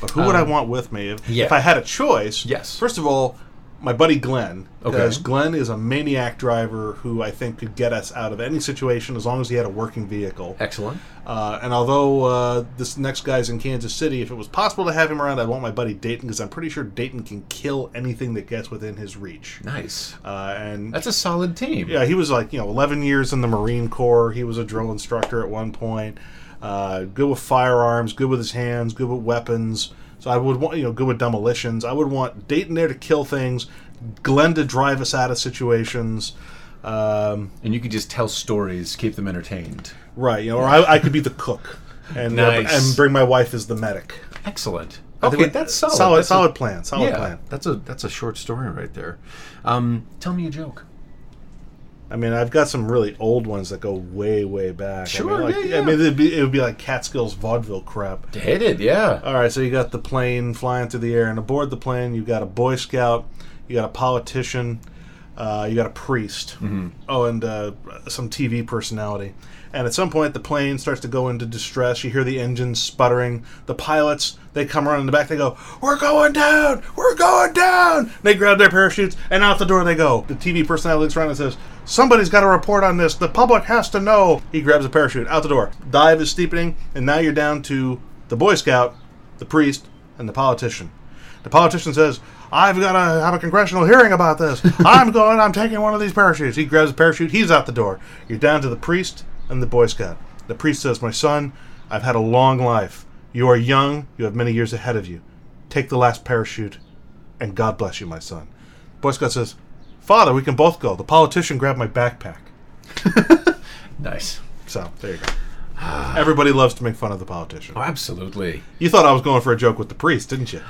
Speaker 2: But who would I
Speaker 1: Um,
Speaker 2: want with me if,
Speaker 1: yeah.
Speaker 2: if I had a choice?
Speaker 1: Yes.
Speaker 2: First of all, my buddy Glenn. Because
Speaker 1: Okay.
Speaker 2: Glenn is a maniac driver who I think could get us out of any situation as long as he had a working vehicle.
Speaker 1: Excellent.
Speaker 2: Uh, and although uh, this next guy's in Kansas City, if it was possible to have him around, I'd want my buddy Dayton because I'm pretty sure Dayton can kill anything that gets within his reach.
Speaker 1: Nice.
Speaker 2: Uh, and
Speaker 1: That's a solid team.
Speaker 2: yeah, he was like you know 11 years in the Marine Corps. He was a drill instructor at one point. Uh, good with firearms, good with his hands, good with weapons. So I would want you know good with demolitions. I would want Dayton there to kill things, Glenn to drive us out of situations. Um,
Speaker 1: And you could just tell stories, keep them entertained.
Speaker 2: right, you know, or I, I could be the cook and uh, and bring my wife as the medic.
Speaker 1: Excellent. Okay,
Speaker 2: we-
Speaker 1: that's solid.
Speaker 2: Solid,
Speaker 1: That's a-
Speaker 2: plan. Solid
Speaker 1: yeah,
Speaker 2: plan.
Speaker 1: that's a that's a short story right there. Um, tell me a joke.
Speaker 2: I mean, I've got some really old ones that go way, way back.
Speaker 1: Sure,
Speaker 2: I mean, like,
Speaker 1: yeah, yeah.
Speaker 2: I mean, it'd be, it would be like Catskills vaudeville crap.
Speaker 1: It, yeah.
Speaker 2: All right, so you got the plane flying through the air, and aboard the plane, you got a Boy Scout, you got a politician, uh, you got a priest, oh, and uh, some TV personality. And at some point, the plane starts to go into distress. You hear the engines sputtering. The pilots they come around in the back. They go, "We're going down! We're going down!" They grab their parachutes, and out the door they go. The TV personality looks around and says, "Somebody's got to report on this. The public has to know." He grabs a parachute, out the door. Dive is steepening, and now you're down to the Boy Scout, the priest, and the politician. The politician says, I've got to have a congressional hearing about this. I'm going, I'm taking one of these parachutes. He grabs a parachute, he's out the door. You're down to the priest and the Boy Scout. The priest says, My son, I've had a long life. You are young, you have many years ahead of you. Take the last parachute, and God bless you, my son. Boy Scout says, Father, we can both go. The politician grabbed my backpack.
Speaker 1: Nice.
Speaker 2: So, there you go. Everybody loves to make fun of the politician.
Speaker 1: Oh, absolutely.
Speaker 2: You thought I was going for a joke with the priest, didn't you?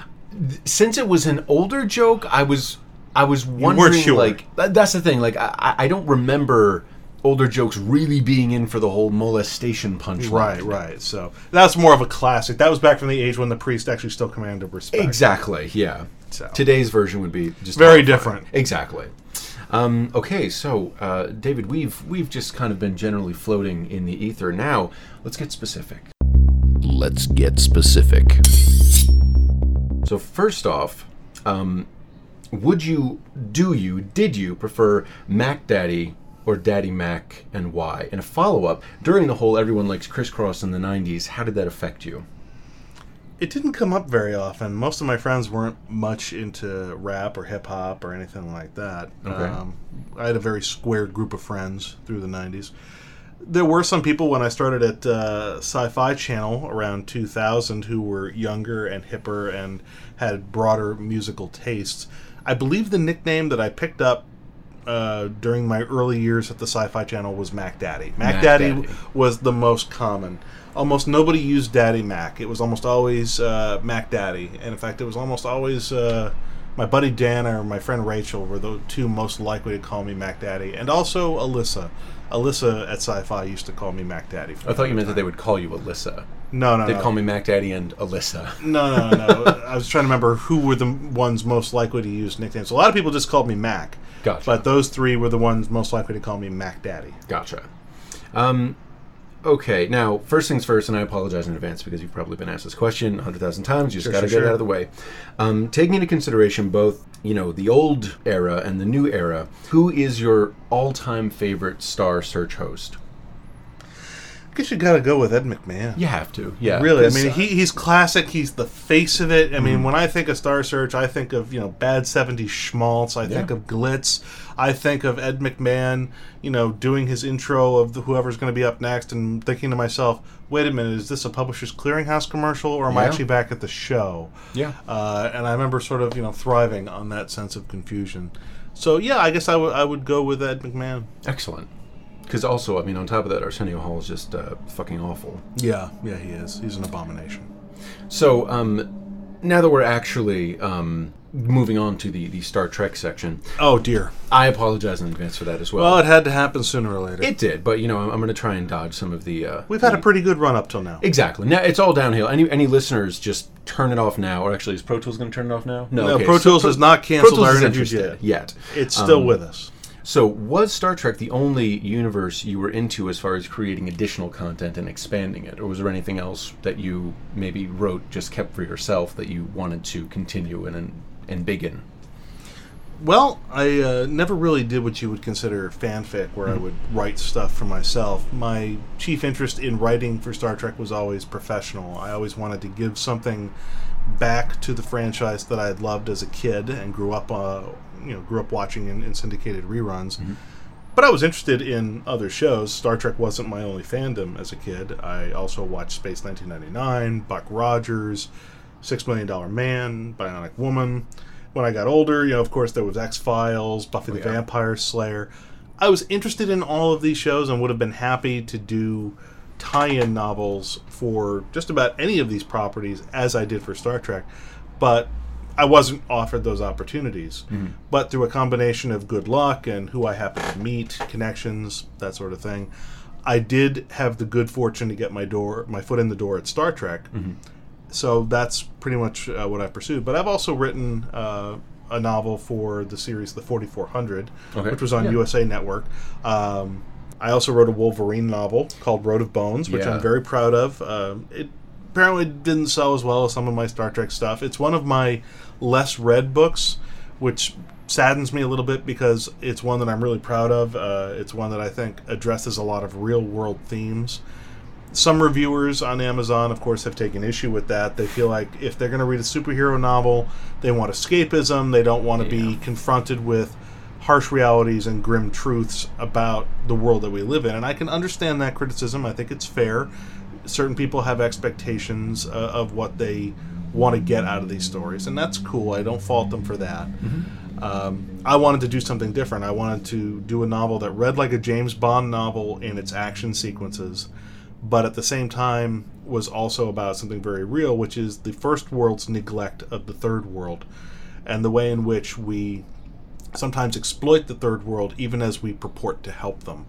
Speaker 1: Since it was an older joke, I was I was wondering
Speaker 2: sure.
Speaker 1: like that's the thing. Like I, I- I don't remember older jokes really being in for the whole molestation punchline.
Speaker 2: Right, right. So that's more of a classic. That was back from the age when the priest actually still commanded respect.
Speaker 1: Exactly. Yeah.
Speaker 2: So.
Speaker 1: Today's version would be just
Speaker 2: Very
Speaker 1: horrifying.
Speaker 2: different.
Speaker 1: Exactly. Um, okay, so uh, David, we've we've just kind of been generally floating in the ether. Now, let's get specific.
Speaker 4: Let's get specific.
Speaker 1: So first off, um, would you, do you, did you prefer Mac Daddy or Daddy Mac, and why? And a follow up during the whole everyone likes Kris Kross in the '90s. How did that affect you?
Speaker 2: It didn't come up very often. Most of my friends weren't much into rap or hip hop or anything like that.
Speaker 1: Okay.
Speaker 2: Um, I had a very square group of friends through the 90s. There were some people when I started at uh, Sci Fi Channel around 2000 who were younger and hipper and had broader musical tastes. I believe the nickname that I picked up uh, during my early years at the Sci-Fi Channel was Mac Daddy. Mac,
Speaker 1: Mac
Speaker 2: Daddy,
Speaker 1: Daddy.
Speaker 2: was the most common. Almost nobody used Daddy Mac. It was almost always uh, Mac Daddy, and in fact, it was almost always uh, my buddy Dan or my friend Rachel were the two most likely to call me Mac Daddy, and also Alyssa. Alyssa at Sci-Fi used to call me Mac Daddy.
Speaker 1: I thought you meant that they would call you Alyssa.
Speaker 2: No, no,
Speaker 1: They'd
Speaker 2: no.
Speaker 1: call me Mac Daddy and Alyssa.
Speaker 2: No, no, no. I was trying to remember who were the ones most likely to use nicknames. A lot of people just called me Mac.
Speaker 1: Gotcha.
Speaker 2: But those three were the ones most likely to call me Mac Daddy.
Speaker 1: Gotcha. Um, okay, now, first things first, and I apologize in advance because you've probably been asked this question a 100,000 times. You just
Speaker 2: Sure,
Speaker 1: got to
Speaker 2: sure,
Speaker 1: get it
Speaker 2: sure.
Speaker 1: out of the way. Um, taking into consideration both, you know, the old era and the new era, who is your all time favorite Star Search host?
Speaker 2: I guess you got to go with Ed McMahon.
Speaker 1: You have to, yeah.
Speaker 2: Really, I mean,
Speaker 1: uh,
Speaker 2: he, he's classic. He's the face of it. I
Speaker 1: Mm-hmm.
Speaker 2: mean, when I think of Star Search, I think of you know bad '70s schmaltz. I think of glitz. I think of Ed McMahon, you know, doing his intro of the, whoever's going to be up next, and thinking to myself, "Wait a minute, is this a Publishers Clearinghouse commercial, or am I actually back at the show?"
Speaker 1: Yeah.
Speaker 2: Uh, and I remember sort of you know thriving on that sense of confusion. So yeah, I guess I would I would go with Ed McMahon.
Speaker 1: Excellent. Because also, I mean, on top of that, Arsenio Hall is just uh, fucking awful.
Speaker 2: Yeah, yeah, he is. He's an abomination.
Speaker 1: So, um, now that we're actually um, moving on to the, the Star Trek section,
Speaker 2: Oh dear.
Speaker 1: I apologize in advance for that as well.
Speaker 2: Well, it had to happen sooner or later.
Speaker 1: it did, but you know, I'm, I'm going to try and dodge some of the. Uh,
Speaker 2: We've had a pretty good run up till now.
Speaker 1: exactly. Now it's all downhill. Any any listeners, just turn it off now. Or actually, is Pro Tools going to turn it off now?
Speaker 2: No,
Speaker 1: okay,
Speaker 2: Pro
Speaker 1: so
Speaker 2: Tools has not canceled
Speaker 1: Pro Tools
Speaker 2: our
Speaker 1: is interested
Speaker 2: yet.
Speaker 1: yet.
Speaker 2: It's still
Speaker 1: Um,
Speaker 2: with us.
Speaker 1: So, was Star Trek the only universe you were into as far as creating additional content and expanding it, or was there anything else that you maybe wrote just kept for yourself that you wanted to continue and and big in?
Speaker 2: Well, I uh, never really did what you would consider fanfic, where I would write stuff for myself. My chief interest in writing for Star Trek was always professional. I always wanted to give something back to the franchise that I had loved as a kid and grew up, uh, you know, grew up watching in, in syndicated reruns. But I was interested in other shows. Star Trek wasn't my only fandom as a kid. I also watched Space 1999, Buck Rogers, Six Million Dollar Man, Bionic Woman. When I got older, you know, of course, there was X Files, Buffy the
Speaker 1: yeah.
Speaker 2: Vampire Slayer. I was interested in all of these shows and would have been happy to do tie-in novels for just about any of these properties as I did for Star Trek, but I wasn't offered those opportunities. But through a combination of good luck and who I happened to meet, connections, that sort of thing, I did have the good fortune to get my door, my foot in the door at Star Trek. So that's pretty much uh, what I pursued. But I've also written uh, a novel for the series The 4400,
Speaker 1: Okay.
Speaker 2: which was on
Speaker 1: Yeah.
Speaker 2: USA Network. Um, I also wrote a Wolverine novel called Road of Bones, which
Speaker 1: Yeah.
Speaker 2: I'm very proud of. Um it apparently didn't sell as well as some of my Star Trek stuff. It's one of my less read books, which saddens me a little bit because it's one that I'm really proud of. Uh, it's one that I think addresses a lot of real world themes. Some reviewers on Amazon, of course, have taken issue with that. They feel like if they're going to read a superhero novel, they want escapism. They don't want to be confronted with harsh realities and grim truths about the world that we live in. And I can understand that criticism. I think it's fair. Certain people have expectations uh, of what they want to get out of these stories, and that's cool. I don't fault them for that. Um, I wanted to do something different. I wanted to do a novel that read like a James Bond novel in its action sequences, but at the same time was also about something very real, which is the first world's neglect of the third world and the way in which we sometimes exploit the third world even as we purport to help them.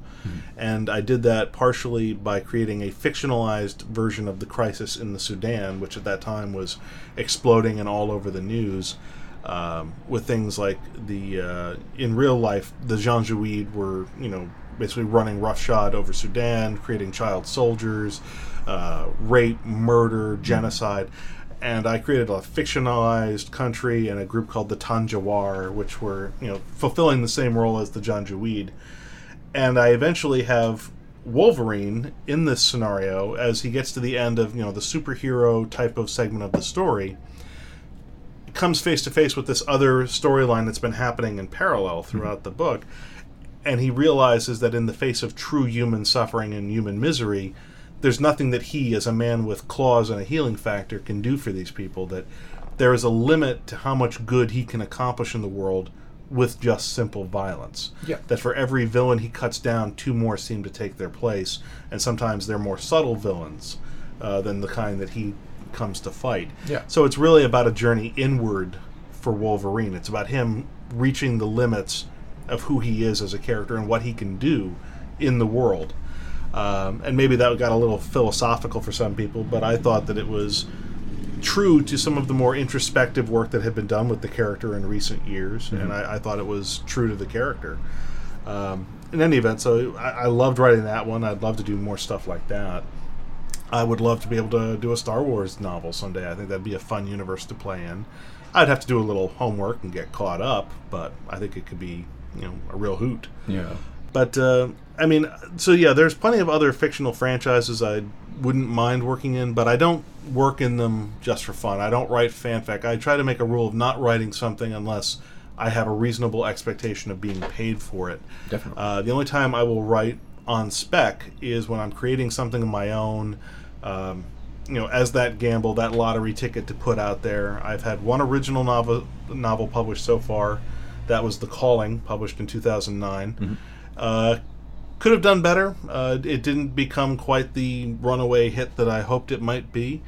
Speaker 2: And I did that partially by creating a fictionalized version of the crisis in the Sudan, which at that time was exploding and all over the news. Um, with things like the uh, in real life, the Janjaweed were you know basically running roughshod over Sudan, creating child soldiers, uh, rape, murder, genocide and I created a fictionalized country and a group called the Tanjawar, which were you know fulfilling the same role as the Janjaweed. And I eventually have Wolverine in this scenario as he gets to the end of you know the superhero type of segment of the story. Comes face to face with this other storyline that's been happening in parallel hmm. throughout the book, and he realizes that in the face of true human suffering and human misery, there's nothing that he, as a man with claws and a healing factor, can do for these people. That there is a limit to how much good he can accomplish in the world with just simple violence.
Speaker 1: Yeah.
Speaker 2: That for every villain he cuts down, two more seem to take their place, and sometimes they're more subtle villains uh, than the kind that he comes to fight.
Speaker 1: Yeah.
Speaker 2: So it's really about a journey inward for Wolverine. It's about him reaching the limits of who he is as a character and what he can do in the world. Um, and maybe that got a little philosophical for some people, but I thought that it was true to some of the more introspective work that had been done with the character in recent years, and I, I thought it was true to the character. Um, in any event, so I, I loved writing that one. I'd love to do more stuff like that. I would love to be able to do a Star Wars novel someday. I think that'd be a fun universe to play in. I'd have to do a little homework and get caught up, but I think it could be, you know, a real hoot.
Speaker 1: Yeah.
Speaker 2: But uh, I mean, so yeah, there's plenty of other fictional franchises I wouldn't mind working in, but I don't work in them just for fun. I don't write fanfic. I try to make a rule of not writing something unless I have a reasonable expectation of being paid for it.
Speaker 1: Definitely.
Speaker 2: Uh, the only time I will write on spec is when I'm creating something of my own. Um, you know, as that gamble, that lottery ticket to put out there. I've had one original novel novel published so far. That was The Calling, published in 2009. Uh, could have done better. Uh, it didn't become quite the runaway hit that I hoped it might be.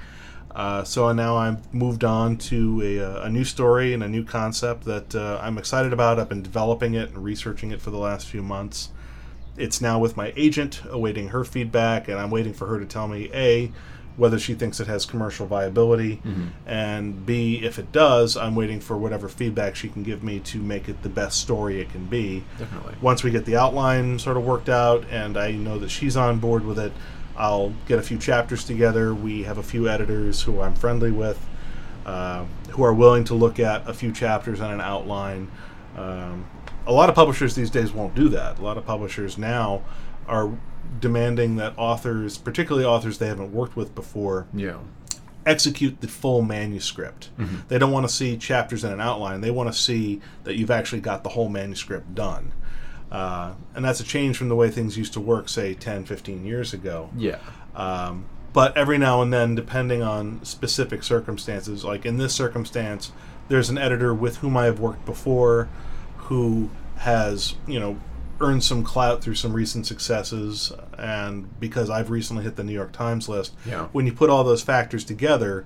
Speaker 2: Uh, so now I've moved on to a, uh, a new story and a new concept that uh, I'm excited about. I've been developing it and researching it for the last few months. It's now with my agent, awaiting her feedback, and I'm waiting for her to tell me A, whether she thinks it has commercial viability, and B, if it does, I'm waiting for whatever feedback she can give me to make it the best story it can be
Speaker 1: Definitely.
Speaker 2: once we get the outline sort of worked out and I know that she's on board with it, I'll get a few chapters together. We have a few editors who I'm friendly with, uh, who are willing to look at a few chapters and an outline Um, a lot of publishers these days won't do that. A lot of publishers now are demanding that authors, particularly authors they haven't worked with before,
Speaker 1: Yeah.
Speaker 2: execute the full manuscript. They don't want to see chapters and an outline. They want to see that you've actually got the whole manuscript done. Uh, and that's a change from the way things used to work, say, 10, 15 years ago.
Speaker 1: Yeah.
Speaker 2: Um, but every now and then, depending on specific circumstances, like in this circumstance, there's an editor with whom I have worked before who has, you know, earned some clout through some recent successes. And because I've recently hit the New York Times list,
Speaker 1: Yeah.
Speaker 2: when you put all those factors together,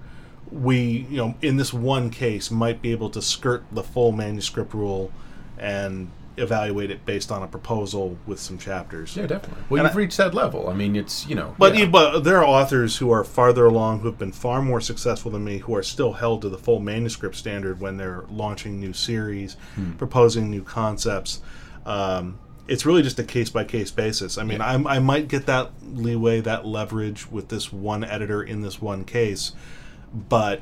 Speaker 2: we, you know, in this one case, might be able to skirt the full manuscript rule and evaluate it based on a proposal with some chapters.
Speaker 1: Yeah, definitely. Well,
Speaker 2: And
Speaker 1: you've
Speaker 2: I-
Speaker 1: reached that level. I mean, it's you know.
Speaker 2: But
Speaker 1: yeah.
Speaker 2: but there are authors who are farther along who have been far more successful than me who are still held to the full manuscript standard when they're launching new series,
Speaker 1: Hmm.
Speaker 2: proposing new concepts. Um, it's really just a case by case basis. I mean,
Speaker 1: Yeah.
Speaker 2: I might get that leeway, that leverage with this one editor in this one case, but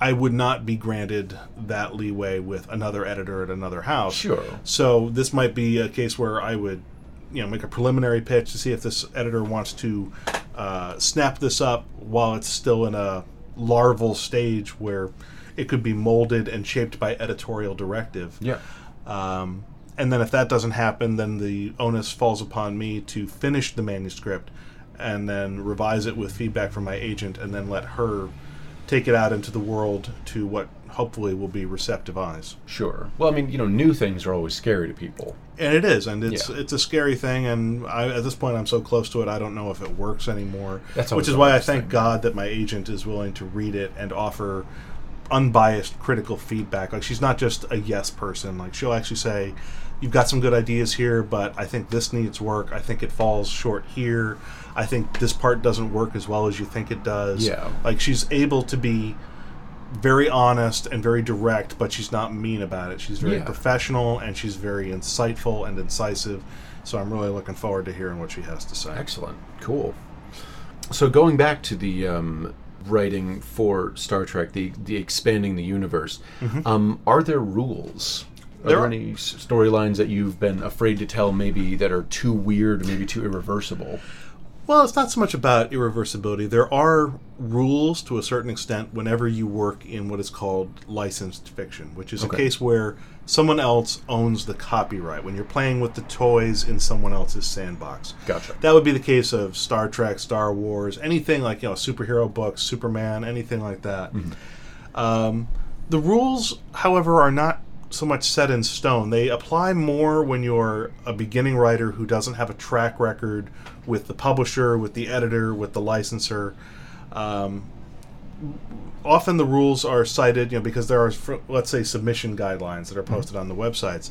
Speaker 2: I would not be granted that leeway with another editor at another house.
Speaker 1: Sure.
Speaker 2: So this might be a case where I would, you know, make a preliminary pitch to see if this editor wants to uh, snap this up while it's still in a larval stage where it could be molded and shaped by editorial directive.
Speaker 1: yeah.
Speaker 2: Um, and then if that doesn't happen, then the onus falls upon me to finish the manuscript and then revise it with feedback from my agent and then let her take it out into the world to what hopefully will be receptive eyes.
Speaker 1: Sure. Well, I mean, you know, new things are always scary to people.
Speaker 2: And it is, and it's
Speaker 1: Yeah.
Speaker 2: it's a scary thing. And I, at this point, I'm so close to it, I don't know if it works anymore.
Speaker 1: That's
Speaker 2: which is why I thank
Speaker 1: thing.
Speaker 2: God that my agent is willing to read it and offer unbiased critical feedback. Like she's not just a yes person. Like she'll actually say, "You've got some good ideas here, but I think this needs work. I think it falls short here. I think this part doesn't work as well as you think it does."
Speaker 1: Yeah.
Speaker 2: Like she's able to be very honest and very direct, but she's not mean about it. She's very
Speaker 1: Yeah.
Speaker 2: professional and she's very insightful and incisive. So I'm really looking forward to hearing what she has to say.
Speaker 1: Excellent. Cool. So going back to the um, writing for Star Trek, the the expanding the universe, um, are there rules? Are
Speaker 2: There
Speaker 1: there
Speaker 2: are-
Speaker 1: any storylines that you've been afraid to tell, maybe that are too weird, maybe too irreversible?
Speaker 2: Well, it's not so much about irreversibility. There are rules to a certain extent whenever you work in what is called licensed fiction, which is
Speaker 1: Okay.
Speaker 2: a case where someone else owns the copyright. When you're playing with the toys in someone else's sandbox.
Speaker 1: Gotcha.
Speaker 2: That would be the case of Star Trek, Star Wars, anything like you know superhero books, Superman, anything like that. Um, the rules, however, are not so much set in stone. They apply more when you're a beginning writer who doesn't have a track record with the publisher, with the editor, with the licensor. Um, often the rules are cited, you know, because there are, let's say, submission guidelines that are posted on the websites,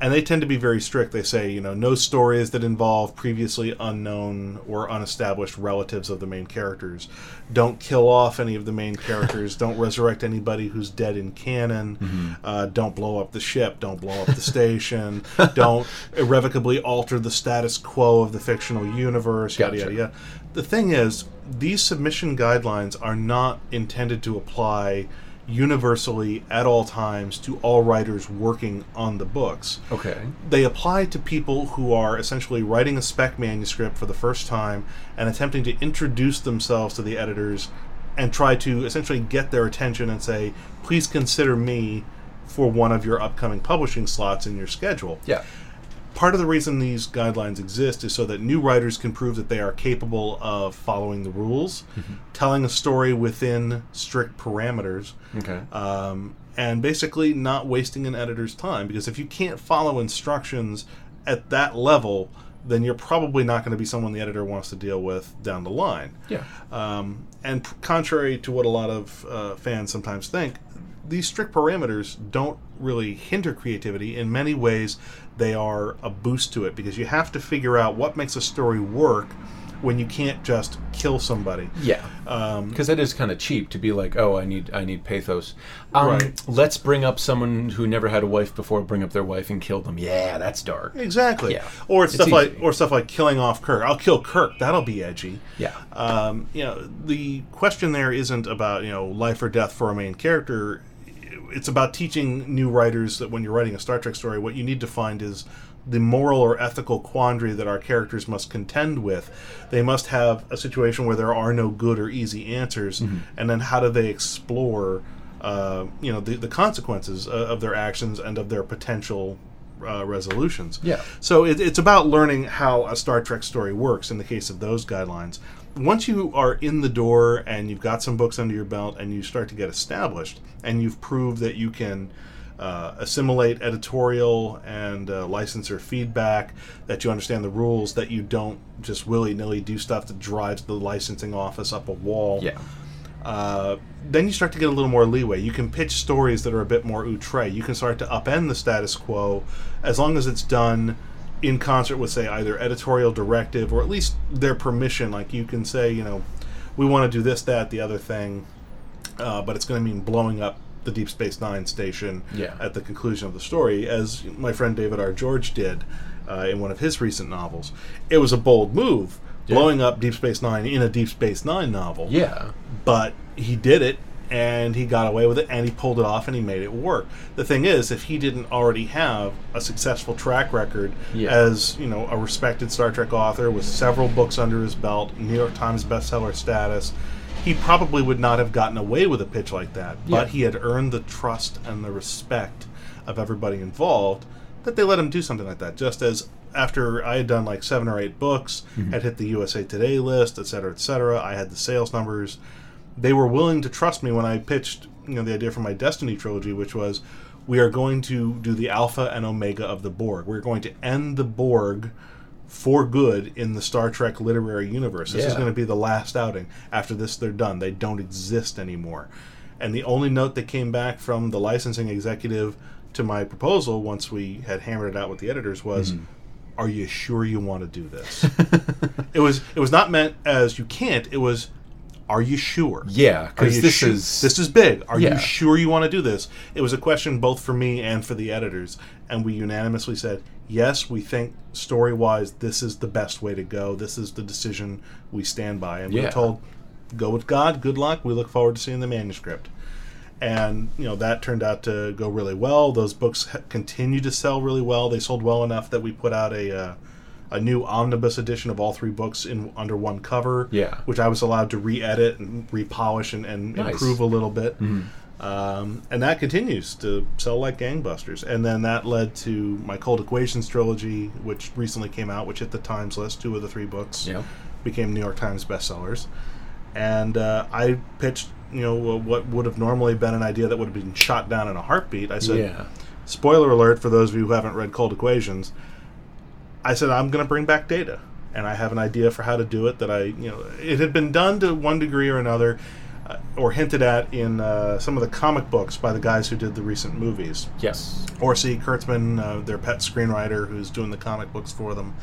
Speaker 2: and they tend to be very strict. They say, you know, no stories that involve previously unknown or unestablished relatives of the main characters. Don't kill off any of the main characters. don't resurrect anybody who's dead in canon. Uh, don't blow up the ship. Don't blow up the station. don't irrevocably alter the status quo of the fictional universe. Yada yada yada. The thing is, these submission guidelines are not intended to apply universally at all times to all writers working on the books.
Speaker 1: Okay.
Speaker 2: They apply to people who are essentially writing a spec manuscript for the first time and attempting to introduce themselves to the editors and try to essentially get their attention and say, please consider me for one of your upcoming publishing slots in your schedule
Speaker 1: Yeah.
Speaker 2: Part of the reason these guidelines exist is so that new writers can prove that they are capable of following the rules, telling a story within strict parameters,
Speaker 1: Okay.
Speaker 2: um, and basically not wasting an editor's time. Because if you can't follow instructions at that level, then you're probably not going to be someone the editor wants to deal with down the line.
Speaker 1: yeah.
Speaker 2: Um, and p- contrary to what a lot of uh, fans sometimes think, these strict parameters don't really hinder creativity. In many ways, they are a boost to it because you have to figure out what makes a story work when you can't just kill somebody.
Speaker 1: Yeah.
Speaker 2: Um,
Speaker 1: because it is kind of cheap to be like, oh, I need I need pathos. Um,
Speaker 2: Right.
Speaker 1: Let's bring up someone who never had a wife before. Bring up their wife and kill them. Yeah, that's dark.
Speaker 2: exactly.
Speaker 1: Yeah.
Speaker 2: Or stuff like or stuff like killing off Kirk. I'll kill Kirk. That'll be edgy.
Speaker 1: Yeah.
Speaker 2: um, you know, the question there isn't about you know life or death for a main character. It's about teaching new writers that when you're writing a Star Trek story, what you need to find is the moral or ethical quandary that our characters must contend with. They must have a situation where there are no good or easy answers, and then how do they explore, uh, you know, the, the consequences uh, of their actions and of their potential uh, resolutions.
Speaker 1: Yeah.
Speaker 2: So it, it's about learning how a Star Trek story works in the case of those guidelines. Once you are in the door and you've got some books under your belt and you start to get established and you've proved that you can uh, assimilate editorial and uh, licensor feedback, that you understand the rules, that you don't just willy nilly do stuff that drives the licensing office up a wall
Speaker 1: Yeah.
Speaker 2: uh, then you start to get a little more leeway. You can pitch stories that are a bit more outre. You can start to upend the status quo as long as it's done in concert with, say, either editorial directive or at least their permission. Like you can say, you know, we want to do this, that, the other thing, uh, but it's going to mean blowing up the Deep Space Nine station
Speaker 1: Yeah.
Speaker 2: at the conclusion of the story, as my friend David R. George did uh, in one of his recent novels. It was a bold move, blowing up Deep Space Nine in a Deep Space Nine novel
Speaker 1: Yeah.
Speaker 2: but he did it and he got away with it and he pulled it off and he made it work. The thing is, if he didn't already have a successful track record
Speaker 1: Yeah.
Speaker 2: as, you know, a respected Star Trek author with several books under his belt, New York Times bestseller status, he probably would not have gotten away with a pitch like that. But he had earned the trust and the respect of everybody involved that they let him do something like that. Just as after I had done like seven or eight books, mm-hmm. had hit the USA Today list, et cetera, et cetera, I had the sales numbers. They were willing to trust me when I pitched, you know, the idea for my Destiny trilogy, which was we are going to do the alpha and omega of the Borg. We're going to end the Borg for good in the Star Trek literary universe. This is going to be the last outing. After this, they're done. They don't exist anymore. And the only note that came back from the licensing executive to my proposal, once we had hammered it out with the editors, was,
Speaker 1: Mm-hmm.
Speaker 2: "Are you sure you want to do this?" it was. It was not meant as you can't. It was, "Are you sure?"
Speaker 1: Yeah, because this is
Speaker 2: this is big. Are
Speaker 1: Yeah.
Speaker 2: you sure you want to do this? It was a question both for me and for the editors, and we unanimously said yes. We think story wise, this is the best way to go. This is the decision we stand by, and we
Speaker 1: Yeah.
Speaker 2: were told, "Go with God. Good luck. We look forward to seeing the manuscript." And you know that turned out to go really well. Those books ha- continue to sell really well. They sold well enough that we put out a uh, a new omnibus edition of all three books in under one cover.
Speaker 1: Yeah.
Speaker 2: which I was allowed to re-edit and repolish and, and
Speaker 1: Nice.
Speaker 2: improve a little bit. Um, and that continues to sell like gangbusters. And then that led to my Cold Equations trilogy, which recently came out, which hit the Times list. Two of the three books
Speaker 1: Yeah.
Speaker 2: became New York Times bestsellers. And uh, I pitched, you know, what would have normally been an idea that would have been shot down in a heartbeat. I said,
Speaker 1: Yeah.
Speaker 2: spoiler alert for those of you who haven't read Cold Equations. I said I'm going to bring back data, and I have an idea for how to do it. That I, you know, it had been done to one degree or another, uh, or hinted at in uh, some of the comic books by the guys who did the recent movies.
Speaker 1: Yes.
Speaker 2: Orci Kurtzman, uh, their pet screenwriter, who's doing the comic books for them.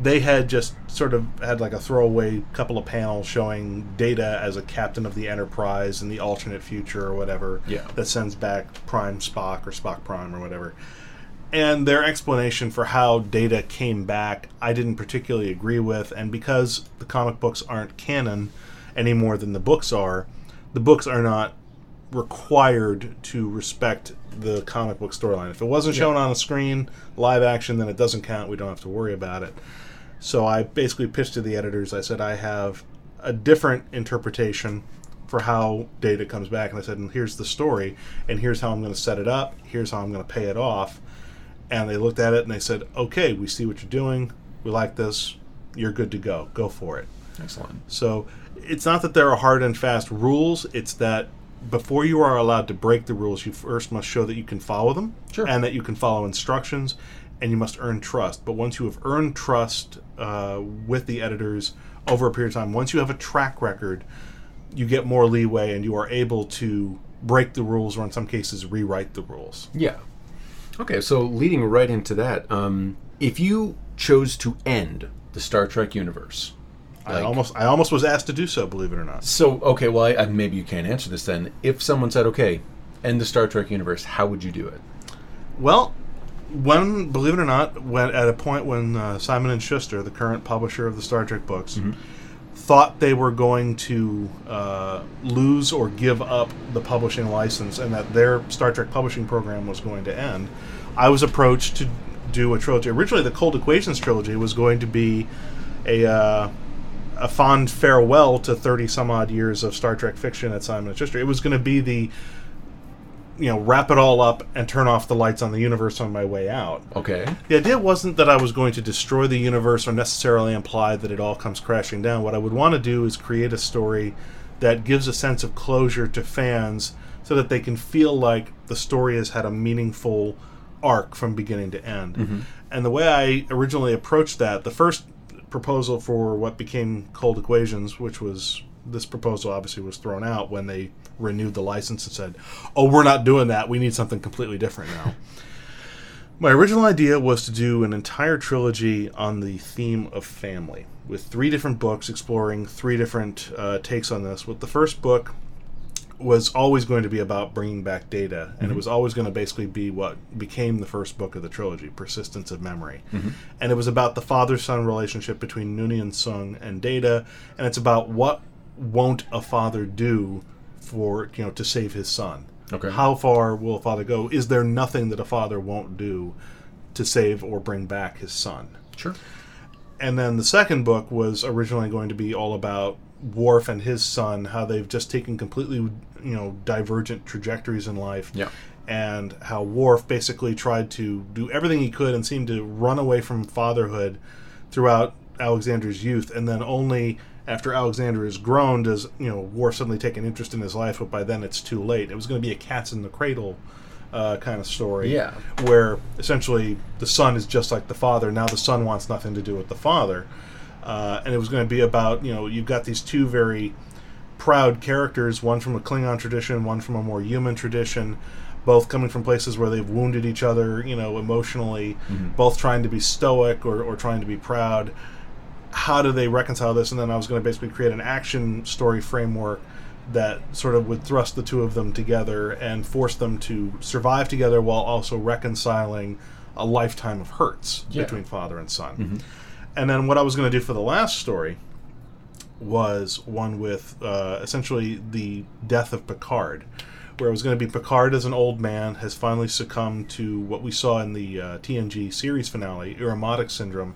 Speaker 2: They had just sort of had like a throwaway couple of panels showing Data as a captain of the Enterprise in the alternate future or whatever
Speaker 1: Yeah.
Speaker 2: that sends back Prime Spock or Spock Prime or whatever. And their explanation for how Data came back, I didn't particularly agree with. And because the comic books aren't canon any more than the books are, the books are not required to respect the comic book storyline. If it wasn't shown on a screen, live action, then it doesn't count. We don't have to worry about it. So I basically pitched to the editors. I said I have a different interpretation for how data comes back, and I said, and here's the story, and here's how I'm going to set it up. Here's how I'm going to pay it off. And they looked at it and they said, okay, we see what you're doing. We like this. You're good to go. Go for it.
Speaker 1: Excellent.
Speaker 2: So it's not that there are hard and fast rules. It's that before you are allowed to break the rules, you first must show that you can follow them
Speaker 1: Sure.
Speaker 2: and that you can follow instructions, and you must earn trust. But once you have earned trust uh, with the editors over a period of time, once you have a track record, you get more leeway and you are able to break the rules or in some cases rewrite the rules.
Speaker 1: Yeah. Okay, so leading right into that, um, if you chose to end the Star Trek universe,
Speaker 2: I
Speaker 1: Like-
Speaker 2: almost I almost was asked to do so, believe it or not.
Speaker 1: so okay, well, I, I, maybe you can't answer this then. If someone said, "Okay, end the Star Trek universe," how would you do it?
Speaker 2: Well, when believe it or not, when at a point when uh, Simon and Schuster, the current publisher of the Star Trek books, thought they were going to uh, lose or give up the publishing license and that their Star Trek publishing program was going to end, I was approached to do a trilogy. Originally, the Cold Equations trilogy was going to be a uh, a fond farewell to thirty some odd years of Star Trek fiction at Simon and Schuster. It was going to be the you know wrap it all up and turn off the lights on the universe on my way out.
Speaker 1: Okay.
Speaker 2: The idea wasn't that I was going to destroy the universe or necessarily imply that it all comes crashing down. What I would want to do is create a story that gives a sense of closure to fans so that they can feel like the story has had a meaningful arc from beginning to end. Mm-hmm. And the way I originally approached that, the first proposal for what became Cold Equations, which was this proposal obviously was thrown out when they renewed the license and said, "Oh, we're not doing that. We need something completely different now." My original idea was to do an entire trilogy on the theme of family, with three different books exploring three different uh, takes on this. With the first book was always going to be about bringing back data, and it was always going to basically be what became the first book of the trilogy, Persistence of Memory. And it was about the father-son relationship between Noonien Soong and Data, and it's about what won't a father do for you know to save his son.
Speaker 1: Okay.
Speaker 2: How far will a father go? Is there nothing that a father won't do to save or bring back his son?
Speaker 1: Sure.
Speaker 2: and then the second book was originally going to be all about Worf and his son, how they've just taken completely, you know, divergent trajectories in life.
Speaker 1: Yeah.
Speaker 2: And how Worf basically tried to do everything he could and seemed to run away from fatherhood throughout Alexander's youth, and then only after Alexander is grown does you know Worf suddenly take an interest in his life, but by then it's too late. It was going to be a cats in the cradle uh, kind of story
Speaker 1: Yeah.
Speaker 2: where essentially the son is just like the father. Now the son wants nothing to do with the father, uh, and it was going to be about you know you've got these two very proud characters, one from a Klingon tradition, one from a more human tradition, both coming from places where they've wounded each other, you know, emotionally, both trying to be stoic or, or trying to be proud. How do they reconcile this? And then I was going to basically create an action story framework that sort of would thrust the two of them together and force them to survive together while also reconciling a lifetime of hurts
Speaker 1: Yeah.
Speaker 2: between father and son. And then what I was going to do for the last story was one with uh, essentially the death of Picard, where it was going to be Picard as an old man has finally succumbed to what we saw in the uh, TNG series finale, Irumodic syndrome.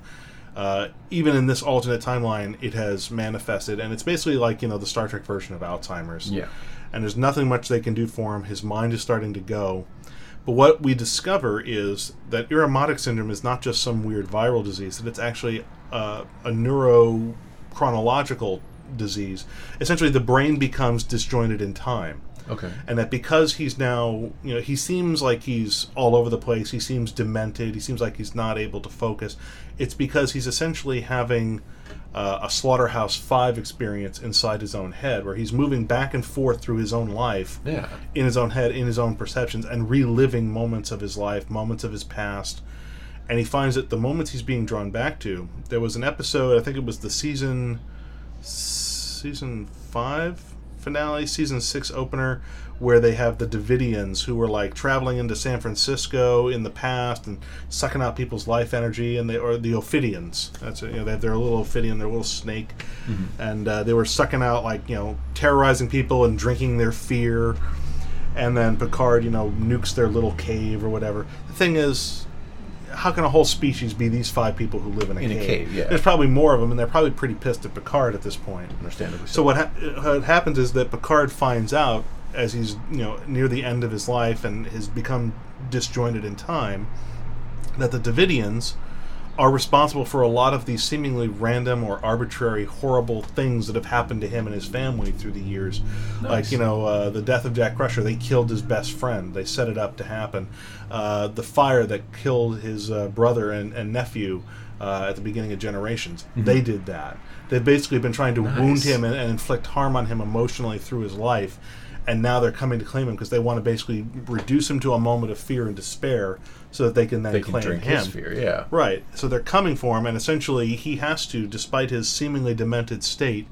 Speaker 2: Uh, even in this alternate timeline, it has manifested, and it's basically like you know the Star Trek version of Alzheimer's.
Speaker 1: Yeah.
Speaker 2: And there's nothing much they can do for him. His mind is starting to go. But what we discover is that Irumodic syndrome is not just some weird viral disease; that it's actually uh, a neurochronological disease. Essentially, the brain becomes disjointed in time
Speaker 1: Okay.
Speaker 2: and that because he's now you know he seems like he's all over the place he seems demented he seems like he's not able to focus it's because he's essentially having uh, a slaughterhouse 5 experience inside his own head where he's moving back and forth through his own life
Speaker 1: Yeah.
Speaker 2: in his own head in his own perceptions and reliving moments of his life moments of his past and he finds that the moments he's being drawn back to there was an episode i think it was the season season five finale, season six opener, where they have the Devidians who were like traveling into San Francisco in the past and sucking out people's life energy, and they or the Ophidians. That's it, you know they have their little Ophidian, their little snake, and uh, they were sucking out like you know terrorizing people and drinking their fear. And then Picard, you know, nukes their little cave or whatever. The thing is, how can a whole species be these five people who live in a
Speaker 1: In a
Speaker 2: cave?
Speaker 1: cave, yeah.
Speaker 2: There's probably more of them, and they're probably pretty pissed at Picard at this point.
Speaker 1: Understandably.
Speaker 2: So what, ha- what happens is that Picard finds out as he's you know near the end of his life and has become disjointed in time that the Devidians are responsible for a lot of these seemingly random or arbitrary horrible things that have happened to him and his family through the years. Like you know uh, the death of jack crusher they killed his best friend. They set it up to happen. Uh, the fire that killed his uh, brother and, and nephew uh, at the beginning of generations. They did that. They've basically been trying to wound
Speaker 1: Mm-hmm.
Speaker 2: Him and, and inflict harm on him emotionally through his life and now they're coming to claim him because they want to basically reduce him to a moment of fear and despair so that they can then
Speaker 1: they can
Speaker 2: claim
Speaker 1: drink
Speaker 2: him
Speaker 1: his fear. Yeah.
Speaker 2: Right. So they're coming for him, and essentially he has to, despite his seemingly demented state,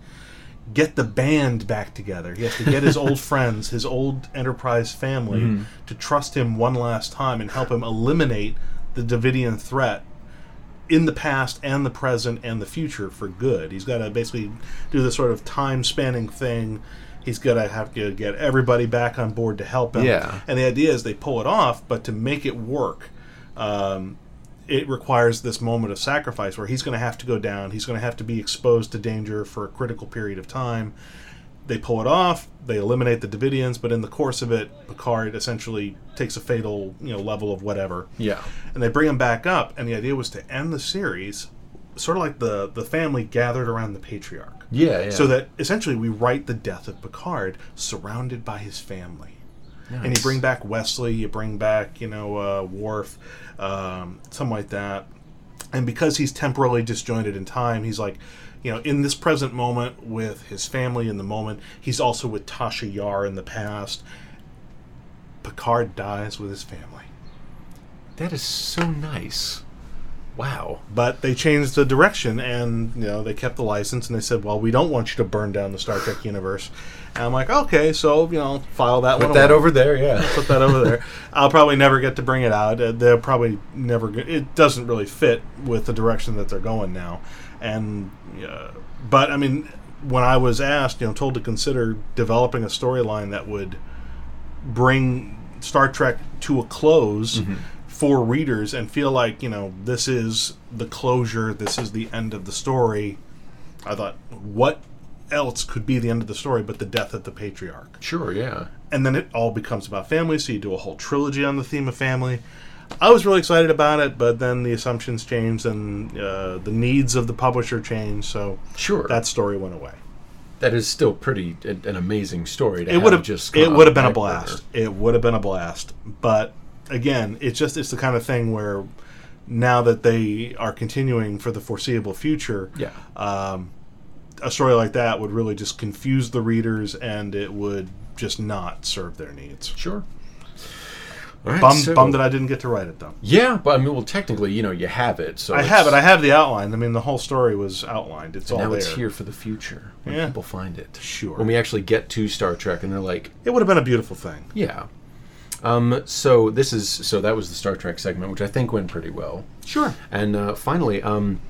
Speaker 2: get the band back together. He has to get his old friends, his old Enterprise family,
Speaker 1: Mm-hmm.
Speaker 2: to trust him one last time and help him eliminate the Devidian threat in the past and the present and the future for good. He's got to basically do this sort of time spanning thing. He's got to have to get everybody back on board to help him.
Speaker 1: Yeah.
Speaker 2: And the idea is they pull it off, but to make it work, um, it requires this moment of sacrifice where he's going to have to go down. He's going to have to be exposed to danger for a critical period of time. They pull it off. They eliminate the Devidians, but in the course of it, Picard essentially takes a fatal, you know, level of whatever
Speaker 1: Yeah.
Speaker 2: and they bring him back up and the idea was to end the series sort of like the the family gathered around the patriarch
Speaker 1: Yeah, yeah.
Speaker 2: so that essentially we write the death of picard surrounded by his family. And you bring back wesley you bring back you know uh, Worf, um, something like that. And because he's temporarily disjointed in time he's like you know in this present moment with his family in the moment he's also with tasha yar in the past. Picard dies with his family.
Speaker 1: That is so nice. Wow.
Speaker 2: but they changed the direction and you know they kept the license and they said well we don't want you to burn down the star trek universe and i'm like okay so you know file that
Speaker 1: Put
Speaker 2: one Put
Speaker 1: that
Speaker 2: away.
Speaker 1: over there, yeah.
Speaker 2: put that over there i'll probably never get to bring it out Uh, they'll probably never go- it doesn't really fit with the direction that they're going now and uh, but i mean when i was asked you know told to consider developing a storyline that would bring Star Trek to a close for readers and feel like, you know, this is the closure, this is the end of the story. I thought, what else could be the end of the story but the death of the patriarch?
Speaker 1: Sure, yeah.
Speaker 2: And then it all becomes about family, so you do a whole trilogy on the theme of family. I was really excited about it, but then the assumptions changed and uh, the needs of the publisher changed, so
Speaker 1: Sure.
Speaker 2: that story went away.
Speaker 1: that is still pretty an, an amazing story. To
Speaker 2: it would have
Speaker 1: just
Speaker 2: it would have been a blast.
Speaker 1: burner.
Speaker 2: It would have been a blast. But again, it's just it's the kind of thing where now that they are continuing for the foreseeable future,
Speaker 1: Yeah.
Speaker 2: um, a story like that would really just confuse the readers, and it would just not serve their needs.
Speaker 1: Sure. All right,
Speaker 2: Bummed,
Speaker 1: so-
Speaker 2: bummed that I didn't get to write it though.
Speaker 1: Yeah, but I mean, well, technically, you know, you have it. So
Speaker 2: I have it. I have the outline. I mean, the whole story was outlined. It's all
Speaker 1: now
Speaker 2: there.
Speaker 1: it's here for the future when
Speaker 2: Yeah.
Speaker 1: people find it.
Speaker 2: Sure.
Speaker 1: When we actually get to Star Trek, and they're like,
Speaker 2: It would have been a beautiful thing.
Speaker 1: yeah. Um, so this is so that was the Star Trek segment, which I think went pretty well.
Speaker 2: Sure.
Speaker 1: And uh, finally, um,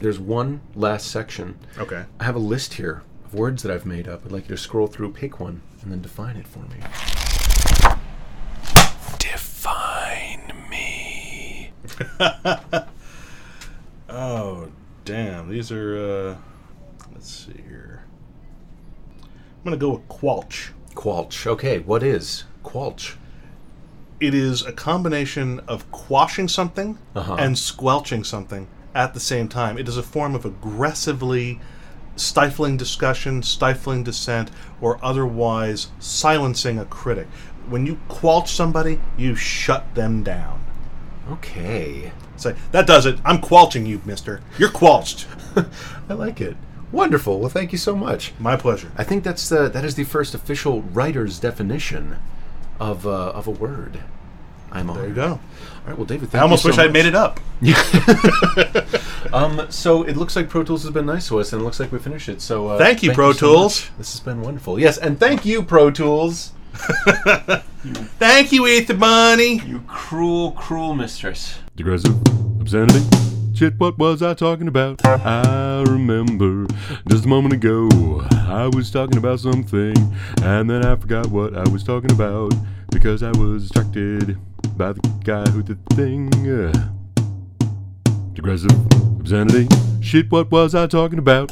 Speaker 1: there's one last section.
Speaker 2: Okay.
Speaker 1: I have a list here of words that I've made up. I'd like you to scroll through, pick one, and then define it for me. Define me.
Speaker 2: Oh, damn. These are, uh, let's see here. I'm going to go with Qualch.
Speaker 1: Qualch. Okay, what is Qualch?
Speaker 2: It is a combination of quashing something
Speaker 1: Uh-huh.
Speaker 2: and squelching something at the same time. It is a form of aggressively stifling discussion, stifling dissent, or otherwise silencing a critic. When you qualch somebody, you shut them down.
Speaker 1: Okay.
Speaker 2: Say, that does it. I'm qualching you, mister. You're qualched.
Speaker 1: I like it. Wonderful. Well, thank you so much.
Speaker 2: My pleasure.
Speaker 1: I think that's the that is the first official writer's definition of uh, of a word. I'm on.
Speaker 2: There you go.
Speaker 1: All right. Well, David, thank
Speaker 2: I almost
Speaker 1: you so
Speaker 2: wish I'd made it up.
Speaker 1: Um, so it looks like Pro Tools has been nice to us, and it looks like we finished it. So uh,
Speaker 2: Thank you, Pro
Speaker 1: so
Speaker 2: Tools.
Speaker 1: much. This has been wonderful. Yes, and thank you, Pro Tools.
Speaker 2: Thank you, Ethan Bunny.
Speaker 1: You cruel, cruel mistress.
Speaker 3: Digressive obscenity. Shit, what was I talking about? I remember just a moment ago I was talking about something and then I forgot what I was talking about because I was distracted by the guy who did the thing. Uh, digressive obscenity. Shit, what was I talking about?